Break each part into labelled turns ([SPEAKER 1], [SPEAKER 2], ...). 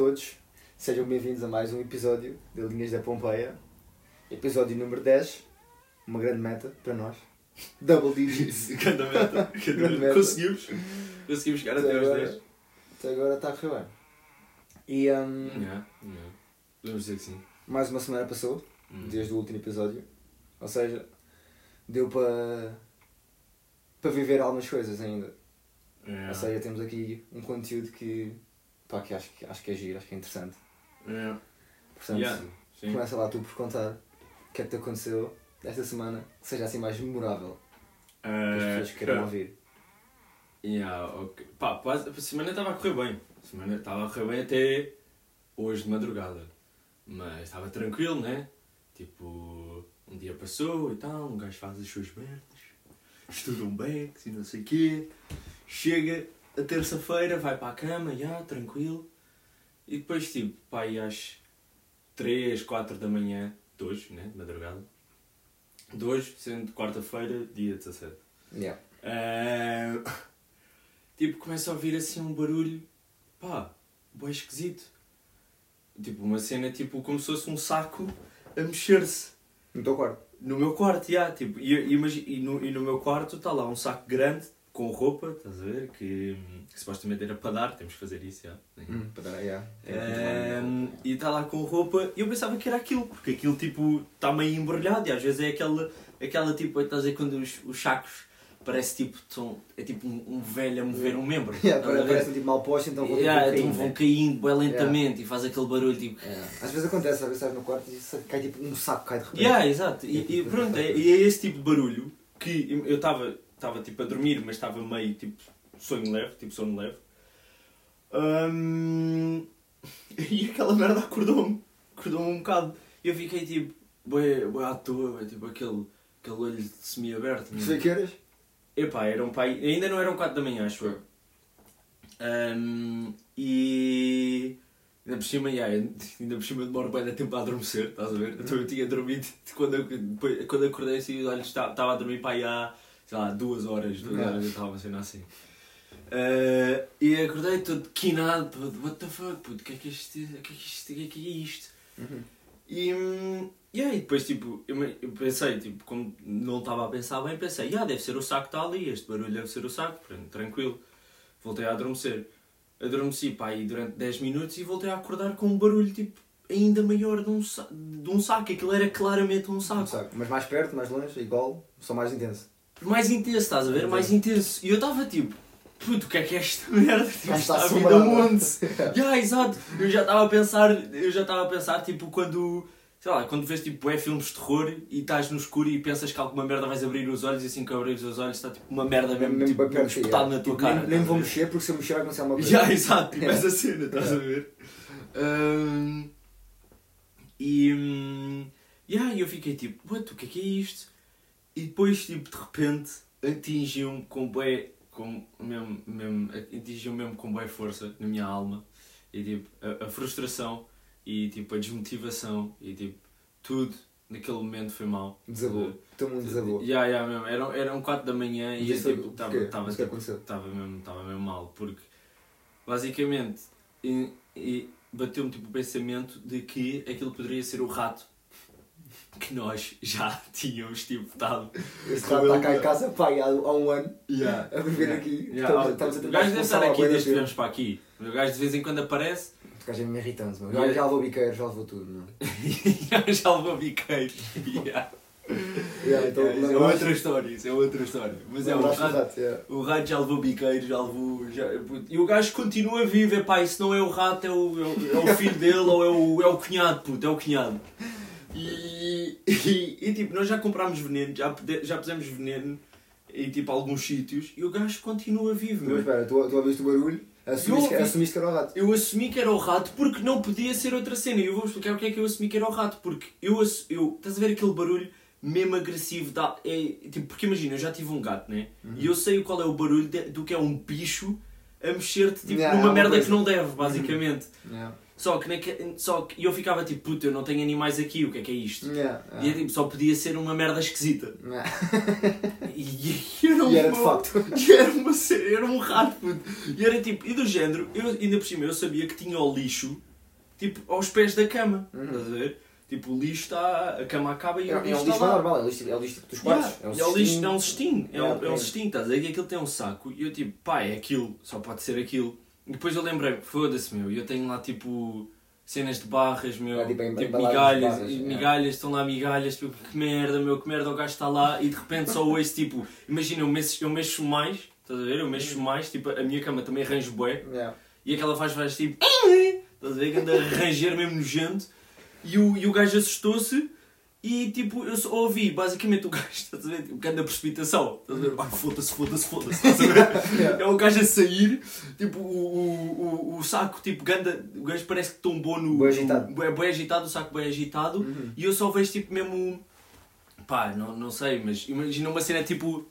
[SPEAKER 1] Todos, sejam bem-vindos a mais um episódio de Linhas da Pompeia. Episódio número 10, uma grande meta para nós. Double digits.
[SPEAKER 2] Cada meta.
[SPEAKER 1] Grande meta.
[SPEAKER 2] Conseguimos. Conseguimos chegar até aos
[SPEAKER 1] agora,
[SPEAKER 2] 10.
[SPEAKER 1] até agora está a correr bem. E hum,
[SPEAKER 2] Yeah, yeah. Podemos dizer que sim.
[SPEAKER 1] mais uma semana passou,
[SPEAKER 2] Hum.
[SPEAKER 1] desde o último episódio. Ou seja, deu para para viver algumas coisas ainda.
[SPEAKER 2] Yeah.
[SPEAKER 1] Ou seja, temos aqui um conteúdo que, pá, que, acho, que acho que é giro, acho que é interessante.
[SPEAKER 2] Yeah.
[SPEAKER 1] Portanto,
[SPEAKER 2] Yeah,
[SPEAKER 1] começa lá tu por contar o que é que te aconteceu esta semana que seja assim mais memorável. Que as
[SPEAKER 2] Eh,
[SPEAKER 1] pessoas queiram ouvir.
[SPEAKER 2] Yeah, ok. Pá, quase- a semana estava a correr bem. A semana estava a correr bem até hoje de madrugada. Mas estava tranquilo, né? Tipo, um dia passou e tal, um gajo faz as suas merdas, estuda um Bex e não sei o quê. Chega a terça-feira, vai para a cama, já, tranquilo. E depois, tipo, pá, aí às 3, 4 da manhã, de hoje, né? De madrugada. De hoje, sendo quarta-feira, dia 17.
[SPEAKER 1] Yeah.
[SPEAKER 2] Ah, tipo, começa a ouvir assim um barulho, pá, bem esquisito. Tipo, uma cena tipo como se fosse um saco a mexer-se.
[SPEAKER 1] No teu quarto.
[SPEAKER 2] No meu quarto, já, tipo, e, e, e no, e no meu quarto está lá um saco grande com roupa, estás a ver? Que, que supostamente era para dar, temos que fazer isso, já.
[SPEAKER 1] Hum, para dar, yeah. Tem que
[SPEAKER 2] Ehm, e está lá com roupa e eu pensava que era aquilo, porque aquilo tipo está meio embrulhado e às vezes é aquela, aquela tipo, estás a ver quando os, os sacos parece tipo, são, é tipo um, um velho a mover um membro.
[SPEAKER 1] Yeah, parece um tipo mal posto, então vou ter
[SPEAKER 2] Yeah, então vão
[SPEAKER 1] né?
[SPEAKER 2] caindo bem lentamente e faz aquele barulho tipo.
[SPEAKER 1] Yeah. Às vezes acontece, às vezes estás no quarto e cai tipo um saco cai de repente.
[SPEAKER 2] Yeah, exato. E, e pronto, é, e é esse tipo de barulho que eu estava estava tipo a dormir, mas estava meio tipo sonho leve, tipo sono leve. Ahm, e aquela merda acordou-me, acordou-me um bocado. E eu fiquei tipo, bué, bué à toa, bué, tipo aquele, aquele olho semi-aberto.
[SPEAKER 1] Não sei que horas?
[SPEAKER 2] Epá, era um pai. Ainda não eram 4 da manhã, acho eu. Ahm, e. Ainda por cima, yeah, ainda por cima demoro bem tempo a adormecer, estás a ver? Então eu tinha dormido. Quando eu, quando acordei assim, os olhos esta- estava a dormir para aí há, sei lá, duas horas, duas
[SPEAKER 1] Yeah.
[SPEAKER 2] horas eu estava a cena assim. Ah, e acordei todo quinado, puto, what the fuck, puto, o que é que é isto? O que é que é isto? O que é que é isto?
[SPEAKER 1] Uhum.
[SPEAKER 2] E, hum, e aí depois tipo, eu, eu pensei, tipo, como não estava a pensar bem, pensei, ah, deve ser o saco que está ali, este barulho deve ser o saco, pronto, tranquilo. Voltei a adormecer. Adormeci pá, aí durante 10 minutos e voltei a acordar com um barulho tipo ainda maior de um, de um saco. Aquilo era claramente um
[SPEAKER 1] Um
[SPEAKER 2] saco.
[SPEAKER 1] saco. Mas mais perto, mais longe, igual, só mais intenso.
[SPEAKER 2] Mais intenso, estás a ver? Mais intenso. E eu estava tipo, puto, o que é que é esta merda? Tipo, está a
[SPEAKER 1] assombrado.
[SPEAKER 2] onde? Já, exato. Eu já estava a pensar, eu já estava a pensar, tipo, quando, sei lá, quando vês tipo é filmes de terror e estás no escuro e pensas que alguma merda vais abrir os olhos e assim que abrir os olhos está tipo uma merda mesmo,
[SPEAKER 1] Mesmo
[SPEAKER 2] tipo,
[SPEAKER 1] perto,
[SPEAKER 2] espetado
[SPEAKER 1] yeah.
[SPEAKER 2] na tua
[SPEAKER 1] Tipo,
[SPEAKER 2] cara.
[SPEAKER 1] Nem, nem vou mexer porque se eu mexer vai acontecer alguma coisa.
[SPEAKER 2] Já, exato, tipo
[SPEAKER 1] Yeah.
[SPEAKER 2] essa cena, estás a ver? Ahm, e hum, yeah, eu fiquei tipo, what, o que é que é isto? E depois, tipo, de repente, atingiu-me com bué, com mesmo, mesmo, atingiu mesmo com bué força na minha alma. E tipo, a, a frustração e tipo, a desmotivação e tipo, tudo naquele momento foi mal.
[SPEAKER 1] Desabou. O teu mundo desabou.
[SPEAKER 2] Yeah, yeah, mesmo. Eram, eram 4 da manhã e eu tipo, estava
[SPEAKER 1] Mas o que aconteceu?
[SPEAKER 2] estava mesmo, mesmo mal, porque basicamente e, e bateu-me tipo, o pensamento de que aquilo poderia ser o rato que nós já tínhamos tipo estado.
[SPEAKER 1] Esse rato está cá em casa, pá, há, há um ano, a viver
[SPEAKER 2] Yeah.
[SPEAKER 1] aqui.
[SPEAKER 2] Yeah.
[SPEAKER 1] Estamos, estamos a
[SPEAKER 2] o gajo deve estar aqui desde que viemos para aqui. O gajo de vez em quando aparece,
[SPEAKER 1] Este gajo é mesmo irritante.
[SPEAKER 2] Yeah.
[SPEAKER 1] Já, já levou biqueiro, já levou tudo, meu.
[SPEAKER 2] já levou biqueiro. Yeah.
[SPEAKER 1] Yeah, então,
[SPEAKER 2] Yeah, é
[SPEAKER 1] lembraste-
[SPEAKER 2] outra história, isso é outra história. Mas é o rato.
[SPEAKER 1] yeah.
[SPEAKER 2] O rato já levou biqueiro, já levou. Já... E o gajo continua vivo, é pá, isso não é o rato, é o, é o, é o filho dele ou é o, é o cunhado, puto, é o cunhado. E, e, e, tipo, nós já comprámos veneno, já, já pusemos veneno em tipo alguns sítios e o gajo continua vivo,
[SPEAKER 1] Mas espera, tu, tu ouviste o barulho, assumiste, que, assumiste que era o rato.
[SPEAKER 2] Eu assumi que era o rato porque não podia ser outra cena. E eu vou explicar o que é que eu assumi que era o rato. Porque eu, eu estás a ver aquele barulho mesmo agressivo? Dá, é, tipo, porque imagina, eu já tive um gato, né? E eu sei qual é o barulho de- do que é um bicho a mexer-te tipo,
[SPEAKER 1] Yeah,
[SPEAKER 2] numa
[SPEAKER 1] é
[SPEAKER 2] merda
[SPEAKER 1] coisa.
[SPEAKER 2] que não deve, basicamente.
[SPEAKER 1] Yeah.
[SPEAKER 2] Só que, naque... só que eu ficava tipo, puta, eu não tenho animais aqui, o que é que é isto?
[SPEAKER 1] Yeah,
[SPEAKER 2] E é, tipo, só podia ser uma merda esquisita.
[SPEAKER 1] yeah.
[SPEAKER 2] E, e era um
[SPEAKER 1] E era de facto.
[SPEAKER 2] E era uma era um rato, puto. E era tipo, e do género, eu, ainda por cima eu sabia que tinha o lixo, tipo, aos pés da cama.
[SPEAKER 1] Uhum.
[SPEAKER 2] Estás a ver? Tipo, o lixo está, a cama acaba e
[SPEAKER 1] É,
[SPEAKER 2] o
[SPEAKER 1] é
[SPEAKER 2] lixo
[SPEAKER 1] um
[SPEAKER 2] está
[SPEAKER 1] lixo
[SPEAKER 2] lá.
[SPEAKER 1] normal, é um lixo, é um lixo dos quartos.
[SPEAKER 2] Yeah, é, o lixo, é um cestinho, é,
[SPEAKER 1] Yeah,
[SPEAKER 2] um, é um cestinho, estás a ver? que aquilo tem um saco e eu tipo, pá, é aquilo, só pode ser aquilo. Depois eu lembrei, foda-se meu, eu tenho lá tipo cenas de barras, meu,
[SPEAKER 1] É, tipo, em-
[SPEAKER 2] tipo migalhas,
[SPEAKER 1] barras, yeah.
[SPEAKER 2] migalhas, estão lá migalhas, tipo, que merda, meu, que merda o gajo está lá e de repente só ouço tipo, imagina, eu mexo, eu mexo mais, estás a ver? Eu mexo
[SPEAKER 1] Uhum.
[SPEAKER 2] mais, tipo, a minha cama também arranjo bué
[SPEAKER 1] Yeah.
[SPEAKER 2] e aquela faz faz tipo, estás a ver? Que anda a ranger mesmo nojento e o, e o gajo assustou-se. E tipo, eu só ouvi basicamente o gajo, estás a ver? Tipo, grande precipitação. Estás a ver? Ai, foda-se, foda-se, foda-se. Estás a ver? É o gajo a sair, tipo, o, o, o, o saco, tipo, ganda, o gajo parece que tombou no.
[SPEAKER 1] Bué agitado.
[SPEAKER 2] No, é bem agitado, o saco bem agitado.
[SPEAKER 1] Uhum.
[SPEAKER 2] E eu só vejo tipo mesmo. Pá, não, não sei, mas imagina uma cena tipo.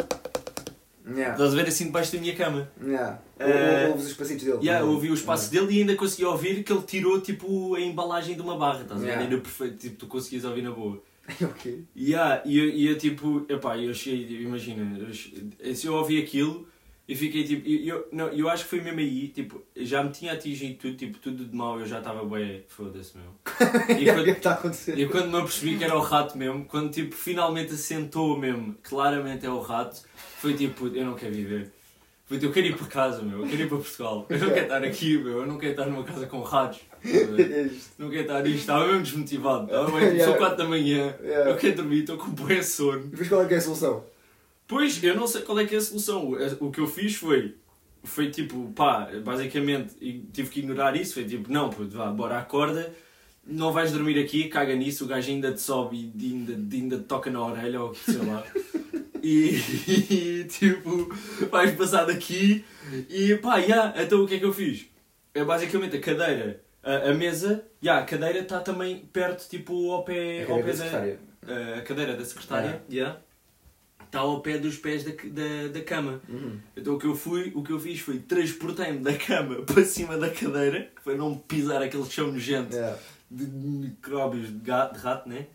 [SPEAKER 1] Yeah.
[SPEAKER 2] Estás a ver assim debaixo da minha cama.
[SPEAKER 1] Yeah.
[SPEAKER 2] Eh,
[SPEAKER 1] Ou- Ouves os passitos dele.
[SPEAKER 2] Yeah, eu
[SPEAKER 1] também.
[SPEAKER 2] ouvi o espaço dele e ainda consegui ouvir que ele tirou tipo a embalagem de uma barra, estás a ver?
[SPEAKER 1] Yeah.
[SPEAKER 2] Era perfeito, tipo, tu conseguias ouvir na boa.
[SPEAKER 1] Ok.
[SPEAKER 2] Yeah, e eu, e eu tipo, epá, eu achei, imagina, eu, se eu ouvi aquilo e fiquei tipo, eu, eu, não, eu acho que foi mesmo aí, tipo, já me tinha atingido tudo, tipo, tudo de mal, eu já estava bem, foda-se meu. E
[SPEAKER 1] é
[SPEAKER 2] quando,
[SPEAKER 1] está a acontecer?
[SPEAKER 2] e quando me apercebi que era o rato mesmo, quando tipo, finalmente assentou mesmo, claramente é o rato, foi tipo, eu não quero viver. Foi tipo, eu quero ir para casa, meu, eu quero ir para Portugal. Eu não quero estar aqui, meu, eu não quero estar numa casa com ratos.
[SPEAKER 1] É.
[SPEAKER 2] Não quero estar nisto, estava mesmo desmotivado. Estava bem,
[SPEAKER 1] Yeah.
[SPEAKER 2] são 4 da manhã,
[SPEAKER 1] Yeah.
[SPEAKER 2] eu quero dormir, estou com bué sono.
[SPEAKER 1] E depois qual é que é a solução?
[SPEAKER 2] Pois, eu não sei qual é que é a solução. O- O que eu fiz foi, foi tipo, pá, basicamente, tive que ignorar isso. Foi tipo, não, puto, vá, bora, acorda, não vais dormir aqui, caga nisso, o gajo ainda te sobe e ainda, ainda te toca na orelha ou sei lá. E, e, tipo, vais passar daqui e pá, yeah, então o que é que eu fiz? É basicamente a cadeira, a, a mesa, yeah, a cadeira está também perto, tipo, ao pé,
[SPEAKER 1] A
[SPEAKER 2] ao
[SPEAKER 1] cadeira
[SPEAKER 2] pé
[SPEAKER 1] da secretária.
[SPEAKER 2] a, a cadeira da secretária yeah, está ao pé dos pés da, da, da cama.
[SPEAKER 1] Uhum.
[SPEAKER 2] Então o que eu fui, o que eu fiz foi transportei-me da cama para cima da cadeira, que foi não pisar aquele chão nojento
[SPEAKER 1] Yeah.
[SPEAKER 2] de micróbios de, gato, de rato, né?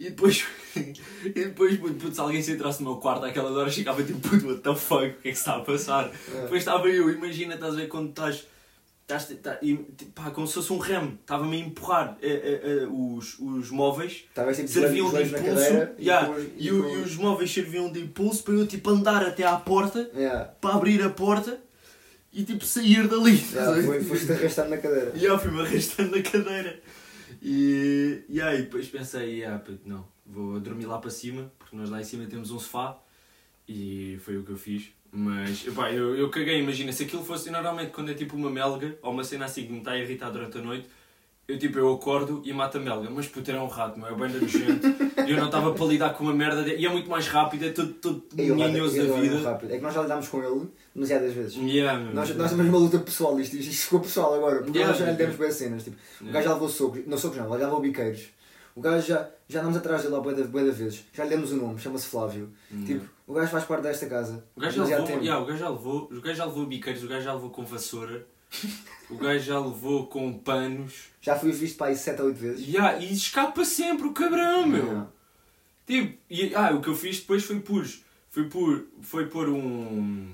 [SPEAKER 2] E depois, e depois puto, se alguém se entrasse no meu quarto àquelas horas ficava tipo, puto, what the fuck, o que é que se está a passar?
[SPEAKER 1] Yeah.
[SPEAKER 2] Depois estava eu, imagina, estás a ver quando estás. Estás tá, e, pá, como se fosse um remo, estava-me a empurrar eh, eh, eh, os, os móveis. Serviam de impulso yeah,
[SPEAKER 1] depois-
[SPEAKER 2] e, e os móveis serviam de impulso para eu tipo andar até à porta
[SPEAKER 1] Yeah.
[SPEAKER 2] para abrir a porta e tipo sair dali
[SPEAKER 1] Yeah, foi, foste arrastando na cadeira.
[SPEAKER 2] e eu fui-me arrastando na cadeira. E, e aí depois pensei yeah, puto, não, vou dormir lá para cima porque nós lá em cima temos um sofá e foi o que eu fiz mas epá, eu, eu caguei, imagina se aquilo fosse normalmente quando é tipo uma melga ou uma cena assim que me está a irritar durante a noite eu tipo, eu acordo e mato a melga, mas puto era um rato, meu, é bem nojento. E eu não estava para lidar com uma merda de... e é muito mais rápido, é tudo, tudo ninhoso da vida.
[SPEAKER 1] rápido. É que nós já lidámos com ele demasiadas vezes.
[SPEAKER 2] Yeah.
[SPEAKER 1] Nós, nós temos uma luta pessoal, isto, isto ficou pessoal agora, porque
[SPEAKER 2] Yeah,
[SPEAKER 1] nós já lhe demos boas cenas. Tipo, O
[SPEAKER 2] Yeah.
[SPEAKER 1] gajo já levou socos, não socos não, já levou biqueiros. O gajo já, já andamos atrás dele há bué de, vezes, já lhe demos o nome, chama-se Flávio.
[SPEAKER 2] Yeah.
[SPEAKER 1] Tipo, o gajo faz parte desta casa.
[SPEAKER 2] O gajo já levou, yeah, o gajo já levou, o gajo já levou biqueiros, o gajo já levou com vassoura, o gajo já levou com panos.
[SPEAKER 1] Já fui visto para aí 7 ou 8 vezes.
[SPEAKER 2] Yeah, e escapa sempre o cabrão, meu.
[SPEAKER 1] Yeah.
[SPEAKER 2] Tipo, e, ah, o que eu fiz depois foi pôr, foi pôr, foi pôr um,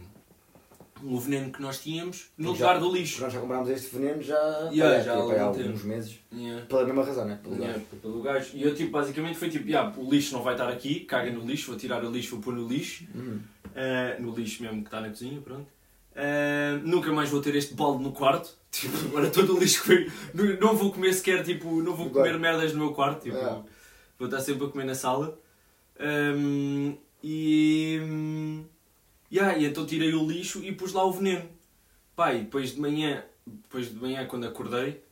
[SPEAKER 2] um veneno que nós tínhamos no
[SPEAKER 1] Já-
[SPEAKER 2] lugar do lixo.
[SPEAKER 1] Nós já comprámos este veneno já,
[SPEAKER 2] Yeah, já há
[SPEAKER 1] alguns meses.
[SPEAKER 2] Yeah.
[SPEAKER 1] Pela mesma razão, né? Pelo
[SPEAKER 2] Yeah,
[SPEAKER 1] gajo.
[SPEAKER 2] pelo gajo. E eu tipo, basicamente foi tipo, yeah, o lixo não vai estar aqui, caga no lixo, vou tirar o lixo, vou pôr no lixo.
[SPEAKER 1] Uhum.
[SPEAKER 2] Uh, no lixo mesmo que está na cozinha, pronto. Uh, nunca mais vou ter este balde no quarto. Tipo, agora todo o lixo que foi. Não, não vou comer sequer, tipo, não vou comer merdas no meu quarto. Tipo,
[SPEAKER 1] É.
[SPEAKER 2] Vou estar sempre a comer na sala. Um, e. E então tirei o lixo e pus lá o veneno. Pá, e depois de manhã, depois de manhã quando acordei,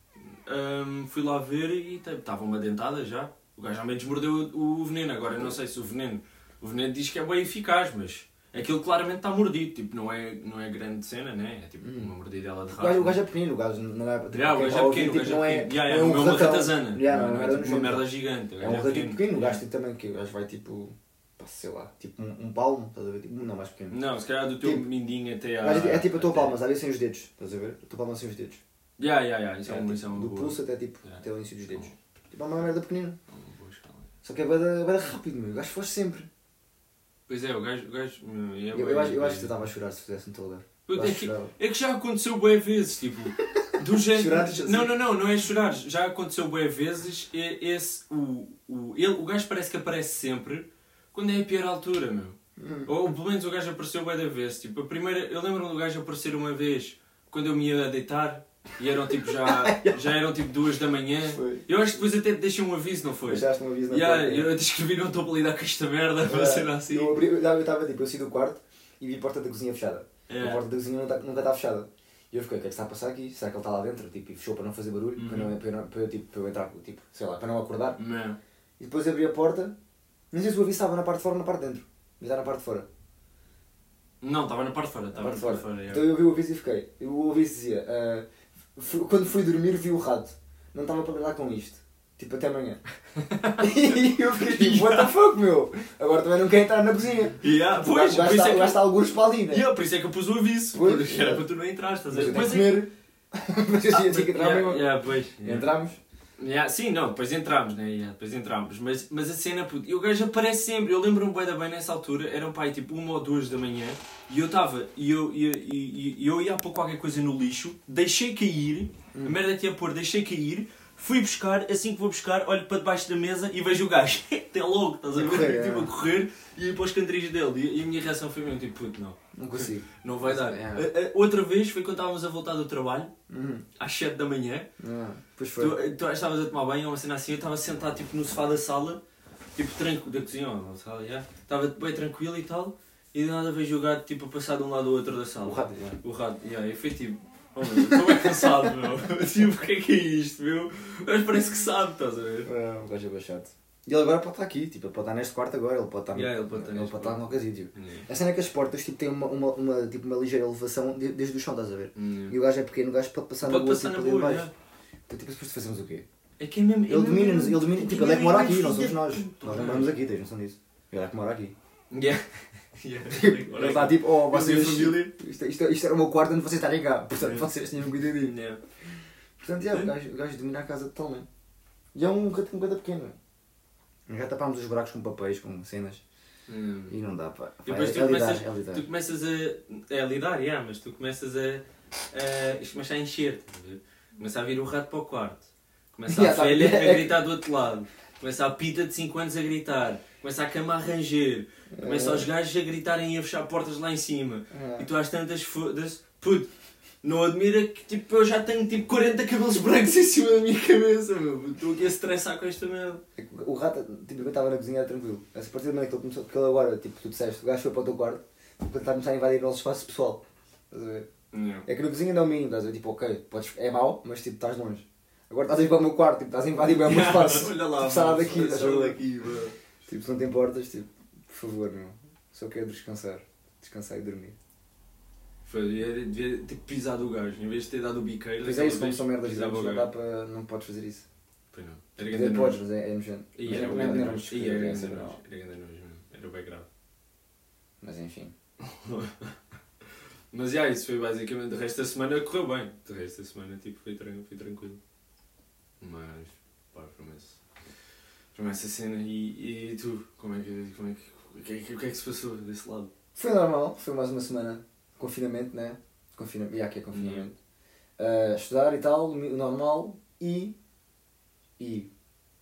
[SPEAKER 2] um, fui lá ver e estava uma dentada já. O gajo ao menos mordeu o, o veneno. Agora eu não sei se o veneno. O veneno diz que é bem eficaz, mas aquilo claramente está mordido. Tipo, não é, não é grande cena, né? É tipo
[SPEAKER 1] Hum.
[SPEAKER 2] uma mordidela de
[SPEAKER 1] O
[SPEAKER 2] rato.
[SPEAKER 1] gajo, o gajo é pequenino, o gajo não é. Tipo,
[SPEAKER 2] Yeah, o gajo é pequeno, o
[SPEAKER 1] tipo,
[SPEAKER 2] gajo
[SPEAKER 1] não
[SPEAKER 2] é
[SPEAKER 1] é.
[SPEAKER 2] pequeno. Yeah,
[SPEAKER 1] não é
[SPEAKER 2] não é
[SPEAKER 1] um
[SPEAKER 2] uma ratazana.
[SPEAKER 1] Yeah,
[SPEAKER 2] Não
[SPEAKER 1] não
[SPEAKER 2] é
[SPEAKER 1] é
[SPEAKER 2] tipo uma merda gigante. o
[SPEAKER 1] É
[SPEAKER 2] gajo
[SPEAKER 1] um
[SPEAKER 2] pequeno.
[SPEAKER 1] pequeno, o gajo tem também que o gajo vai tipo. Sei lá, tipo um, um palmo, estás a ver? Tipo, não, mais pequeno.
[SPEAKER 2] Não, se calhar do teu
[SPEAKER 1] Tipo,
[SPEAKER 2] mindinho até à.
[SPEAKER 1] gajo é tipo a tua
[SPEAKER 2] até-
[SPEAKER 1] palma, vezes sem os dedos, estás a ver? A tua palma sem os dedos.
[SPEAKER 2] Yeah, yeah, yeah, isso é,
[SPEAKER 1] É, tipo,
[SPEAKER 2] isso é
[SPEAKER 1] do
[SPEAKER 2] boa.
[SPEAKER 1] pulso até, tipo,
[SPEAKER 2] Yeah.
[SPEAKER 1] até o início dos dedos. Tipo, é uma merda pequenina.
[SPEAKER 2] é.
[SPEAKER 1] Só que é bada, bada rápido, meu. O gajo foge sempre.
[SPEAKER 2] Pois é, o gajo. O gajo é
[SPEAKER 1] Eu,
[SPEAKER 2] bué-
[SPEAKER 1] eu, acho, eu acho que tu estava a chorar se fizesse no teu lugar. Eu
[SPEAKER 2] É
[SPEAKER 1] que
[SPEAKER 2] é que já aconteceu bué vezes, tipo. Do género.
[SPEAKER 1] Assim?
[SPEAKER 2] Não, não, não, não é chorar. Já aconteceu bué vezes. e- Esse, o, o, ele, o gajo parece que aparece sempre quando é a pior altura, meu.
[SPEAKER 1] Hum.
[SPEAKER 2] Ou pelo menos o gajo apareceu bué da vez. Tipo, a primeira. Eu lembro-me do gajo aparecer uma vez quando eu me ia deitar e eram tipo já. já eram tipo duas da manhã.
[SPEAKER 1] Foi.
[SPEAKER 2] Eu acho que depois até te deixei um aviso, não foi?
[SPEAKER 1] Deixaste um aviso na
[SPEAKER 2] Yeah,
[SPEAKER 1] porta.
[SPEAKER 2] eu te escrevi, não estou para lidar com esta merda,
[SPEAKER 1] Yeah.
[SPEAKER 2] uma cena assim.
[SPEAKER 1] Eu abri- eu estava tipo, eu saí do quarto e vi a porta da cozinha fechada. A
[SPEAKER 2] Yeah.
[SPEAKER 1] porta da cozinha nunca nunca está fechada. E eu fiquei, o que é que está a passar aqui? Será que ele está lá dentro? Tipo, e fechou para não fazer barulho, para,
[SPEAKER 2] Uhum.
[SPEAKER 1] não, para, eu não- para eu, tipo, para eu entrar, tipo, sei lá, para não acordar.
[SPEAKER 2] Man.
[SPEAKER 1] E depois abri a porta, não sei se o aviso estava na parte de fora ou na parte de dentro. Mas está na parte de fora.
[SPEAKER 2] Não, estava na parte de fora. Estava na parte
[SPEAKER 1] fora.
[SPEAKER 2] de fora.
[SPEAKER 1] Então eu vi o aviso e fiquei. O aviso dizia, ah, fui- quando fui dormir vi o rato. Não estava para lidar com isto. Tipo, até amanhã. e eu fiquei tipo, what the fuck, meu? Agora também não quero entrar na cozinha.
[SPEAKER 2] Yeah,
[SPEAKER 1] O
[SPEAKER 2] pois,
[SPEAKER 1] gajo
[SPEAKER 2] por isso
[SPEAKER 1] está-
[SPEAKER 2] é que
[SPEAKER 1] gajo está alguns para ali, né?
[SPEAKER 2] Yeah, por isso é que eu pus o aviso.
[SPEAKER 1] Pois,
[SPEAKER 2] porque era
[SPEAKER 1] yeah.
[SPEAKER 2] para tu não entrar, estás a
[SPEAKER 1] Mas
[SPEAKER 2] ver? Mas
[SPEAKER 1] que
[SPEAKER 2] é-
[SPEAKER 1] comer. Mas eu tinha que entrar
[SPEAKER 2] yeah,
[SPEAKER 1] mesmo.
[SPEAKER 2] yeah, pois. Yeah.
[SPEAKER 1] Entramos.
[SPEAKER 2] Yeah, sim, não, depois entramos, né? Yeah, depois entramos. Mas, mas a cena, puto, e o gajo aparece sempre. Eu lembro-me bem, bem nessa altura, era um pai tipo uma ou duas da manhã, e eu estava, e eu, e, e, e eu ia pôr qualquer coisa no lixo, deixei cair, a merda que ia pôr, deixei cair, fui buscar, assim que vou buscar, olho para debaixo da mesa e vejo o gajo, até logo, estás a ver? tipo,
[SPEAKER 1] é.
[SPEAKER 2] a correr e ir para os cantarilhos dele. E, a minha reação foi mesmo tipo, puto, não,
[SPEAKER 1] Não consigo.
[SPEAKER 2] não vai dar.
[SPEAKER 1] É.
[SPEAKER 2] Outra vez foi quando estávamos a voltar do trabalho,
[SPEAKER 1] Uhum.
[SPEAKER 2] às 7 da manhã.
[SPEAKER 1] Ah, pois foi.
[SPEAKER 2] Tu, tu estavas a tomar banho, uma cena assim, eu estava sentado tipo, no sofá da sala, tipo tranquilo, da cozinha, sala, já. Estava bem tranquilo e tal, e de nada vejo o gato tipo, a passar de um lado ao outro da sala.
[SPEAKER 1] O rato, já.
[SPEAKER 2] O rato, yeah, eu fui tipo, oh meu, estou bem cansado, meu. tipo, o que é que é isto, meu? Mas parece que sabe, estás a ver?
[SPEAKER 1] Ah, o gajo é chato. E ele agora pode estar aqui, tipo, ele pode estar neste quarto agora, ele pode estar, no-
[SPEAKER 2] Yeah, ele pode estar
[SPEAKER 1] ele pode estar num casítio.
[SPEAKER 2] Yeah.
[SPEAKER 1] A cena é que as portas tipo, têm uma, uma, uma, tipo, uma ligeira elevação de- desde o chão, estás a ver?
[SPEAKER 2] Yeah.
[SPEAKER 1] E o gajo é pequeno, o gajo pode passar
[SPEAKER 2] Pode
[SPEAKER 1] na
[SPEAKER 2] passar
[SPEAKER 1] tipo,
[SPEAKER 2] na
[SPEAKER 1] ali
[SPEAKER 2] boa,
[SPEAKER 1] de baixo.
[SPEAKER 2] yeah.
[SPEAKER 1] Então, tipo, depois fazemos o quê?
[SPEAKER 2] É que é mesmo. é
[SPEAKER 1] Ele domina-nos, ele domina, tipo, ele é que mora aqui, não somos nós.
[SPEAKER 2] Filho da
[SPEAKER 1] Nós não moramos aqui, tens noção disso? Ele é que mora aqui.
[SPEAKER 2] Yeah. Yeah.
[SPEAKER 1] Ele está tipo, oh, vocês.
[SPEAKER 2] família.
[SPEAKER 1] Isto, isto, isto era o meu quarto onde vocês estarem cá. Portanto,
[SPEAKER 2] Yeah.
[SPEAKER 1] vocês tinham cuidadinho.
[SPEAKER 2] Yeah.
[SPEAKER 1] Portanto, é, o, gajo, o gajo domina a casa totalmente. E é um gato um gato pequeno. Já tapámos os buracos com papéis, com cenas.
[SPEAKER 2] Yeah.
[SPEAKER 1] E não dá, pá.
[SPEAKER 2] E depois
[SPEAKER 1] é,
[SPEAKER 2] tu
[SPEAKER 1] é lidar,
[SPEAKER 2] começas-
[SPEAKER 1] é lidar.
[SPEAKER 2] Tu começas a. É a lidar, yeah, mas tu começas a. a isto começa a encher? Começa a vir o rato para o quarto. Começa a
[SPEAKER 1] Yeah, tá-
[SPEAKER 2] velha
[SPEAKER 1] é-
[SPEAKER 2] a gritar do outro lado. Começa a pita de 5 anos a gritar. Começa a cama a ranger. Começa os gajos a gritarem e a fechar portas lá em cima.
[SPEAKER 1] É.
[SPEAKER 2] E tu às tantas foda-se. Puto, não admira que tipo, eu já tenho tipo 40 cabelos brancos em cima da minha cabeça, meu. Estou aqui a estressar com esta merda.
[SPEAKER 1] O rato, tipo, eu estava na cozinha, tranquilo. A partir do momento que ele começou, que ele agora, tipo, tu disseste, o gajo foi para o teu quarto, porque ele está a começar a invadir o nosso espaço pessoal. Estás a ver?
[SPEAKER 2] Não.
[SPEAKER 1] É que na cozinha não é mínimo, estás a ver? Tipo, ok, podes, é mau, mas tipo, estás longe. Agora estás a ir para o meu quarto, tipo, estás a invadir bem o meu espaço.
[SPEAKER 2] Olha lá,
[SPEAKER 1] tipo,
[SPEAKER 2] mano,
[SPEAKER 1] daqui, estás
[SPEAKER 2] daqui, bro.
[SPEAKER 1] Tipo, se não te importas, tipo, por favor, meu. Só quero descansar. Descansar e dormir.
[SPEAKER 2] Foi, devia, ter pisado o gajo, em vez de ter dado o biqueiro.
[SPEAKER 1] Pois é isso, como são merdas grandes, não dá para. não podes fazer isso.
[SPEAKER 2] Pois não. Era grande
[SPEAKER 1] dizer, podes,
[SPEAKER 2] nojo.
[SPEAKER 1] mas é, é nojento.
[SPEAKER 2] E era
[SPEAKER 1] não-
[SPEAKER 2] grande
[SPEAKER 1] não
[SPEAKER 2] nojo. E
[SPEAKER 1] escolher,
[SPEAKER 2] era
[SPEAKER 1] é
[SPEAKER 2] grande nojo. Era grande nojo mesmo. Era bem grave.
[SPEAKER 1] Mas enfim.
[SPEAKER 2] Mas já, isso foi basicamente. O resto da semana correu bem. O resto da semana tipo, foi tranquilo. Mas, pá, promessa. Promessa a cena. E, e tu, como é que. Como é que o que, é que- o que é que se passou desse lado?
[SPEAKER 1] Foi normal, foi mais uma semana de confinamento, né? Confinamento, já que é confinamento. Ah, estudar e tal, normal e. E.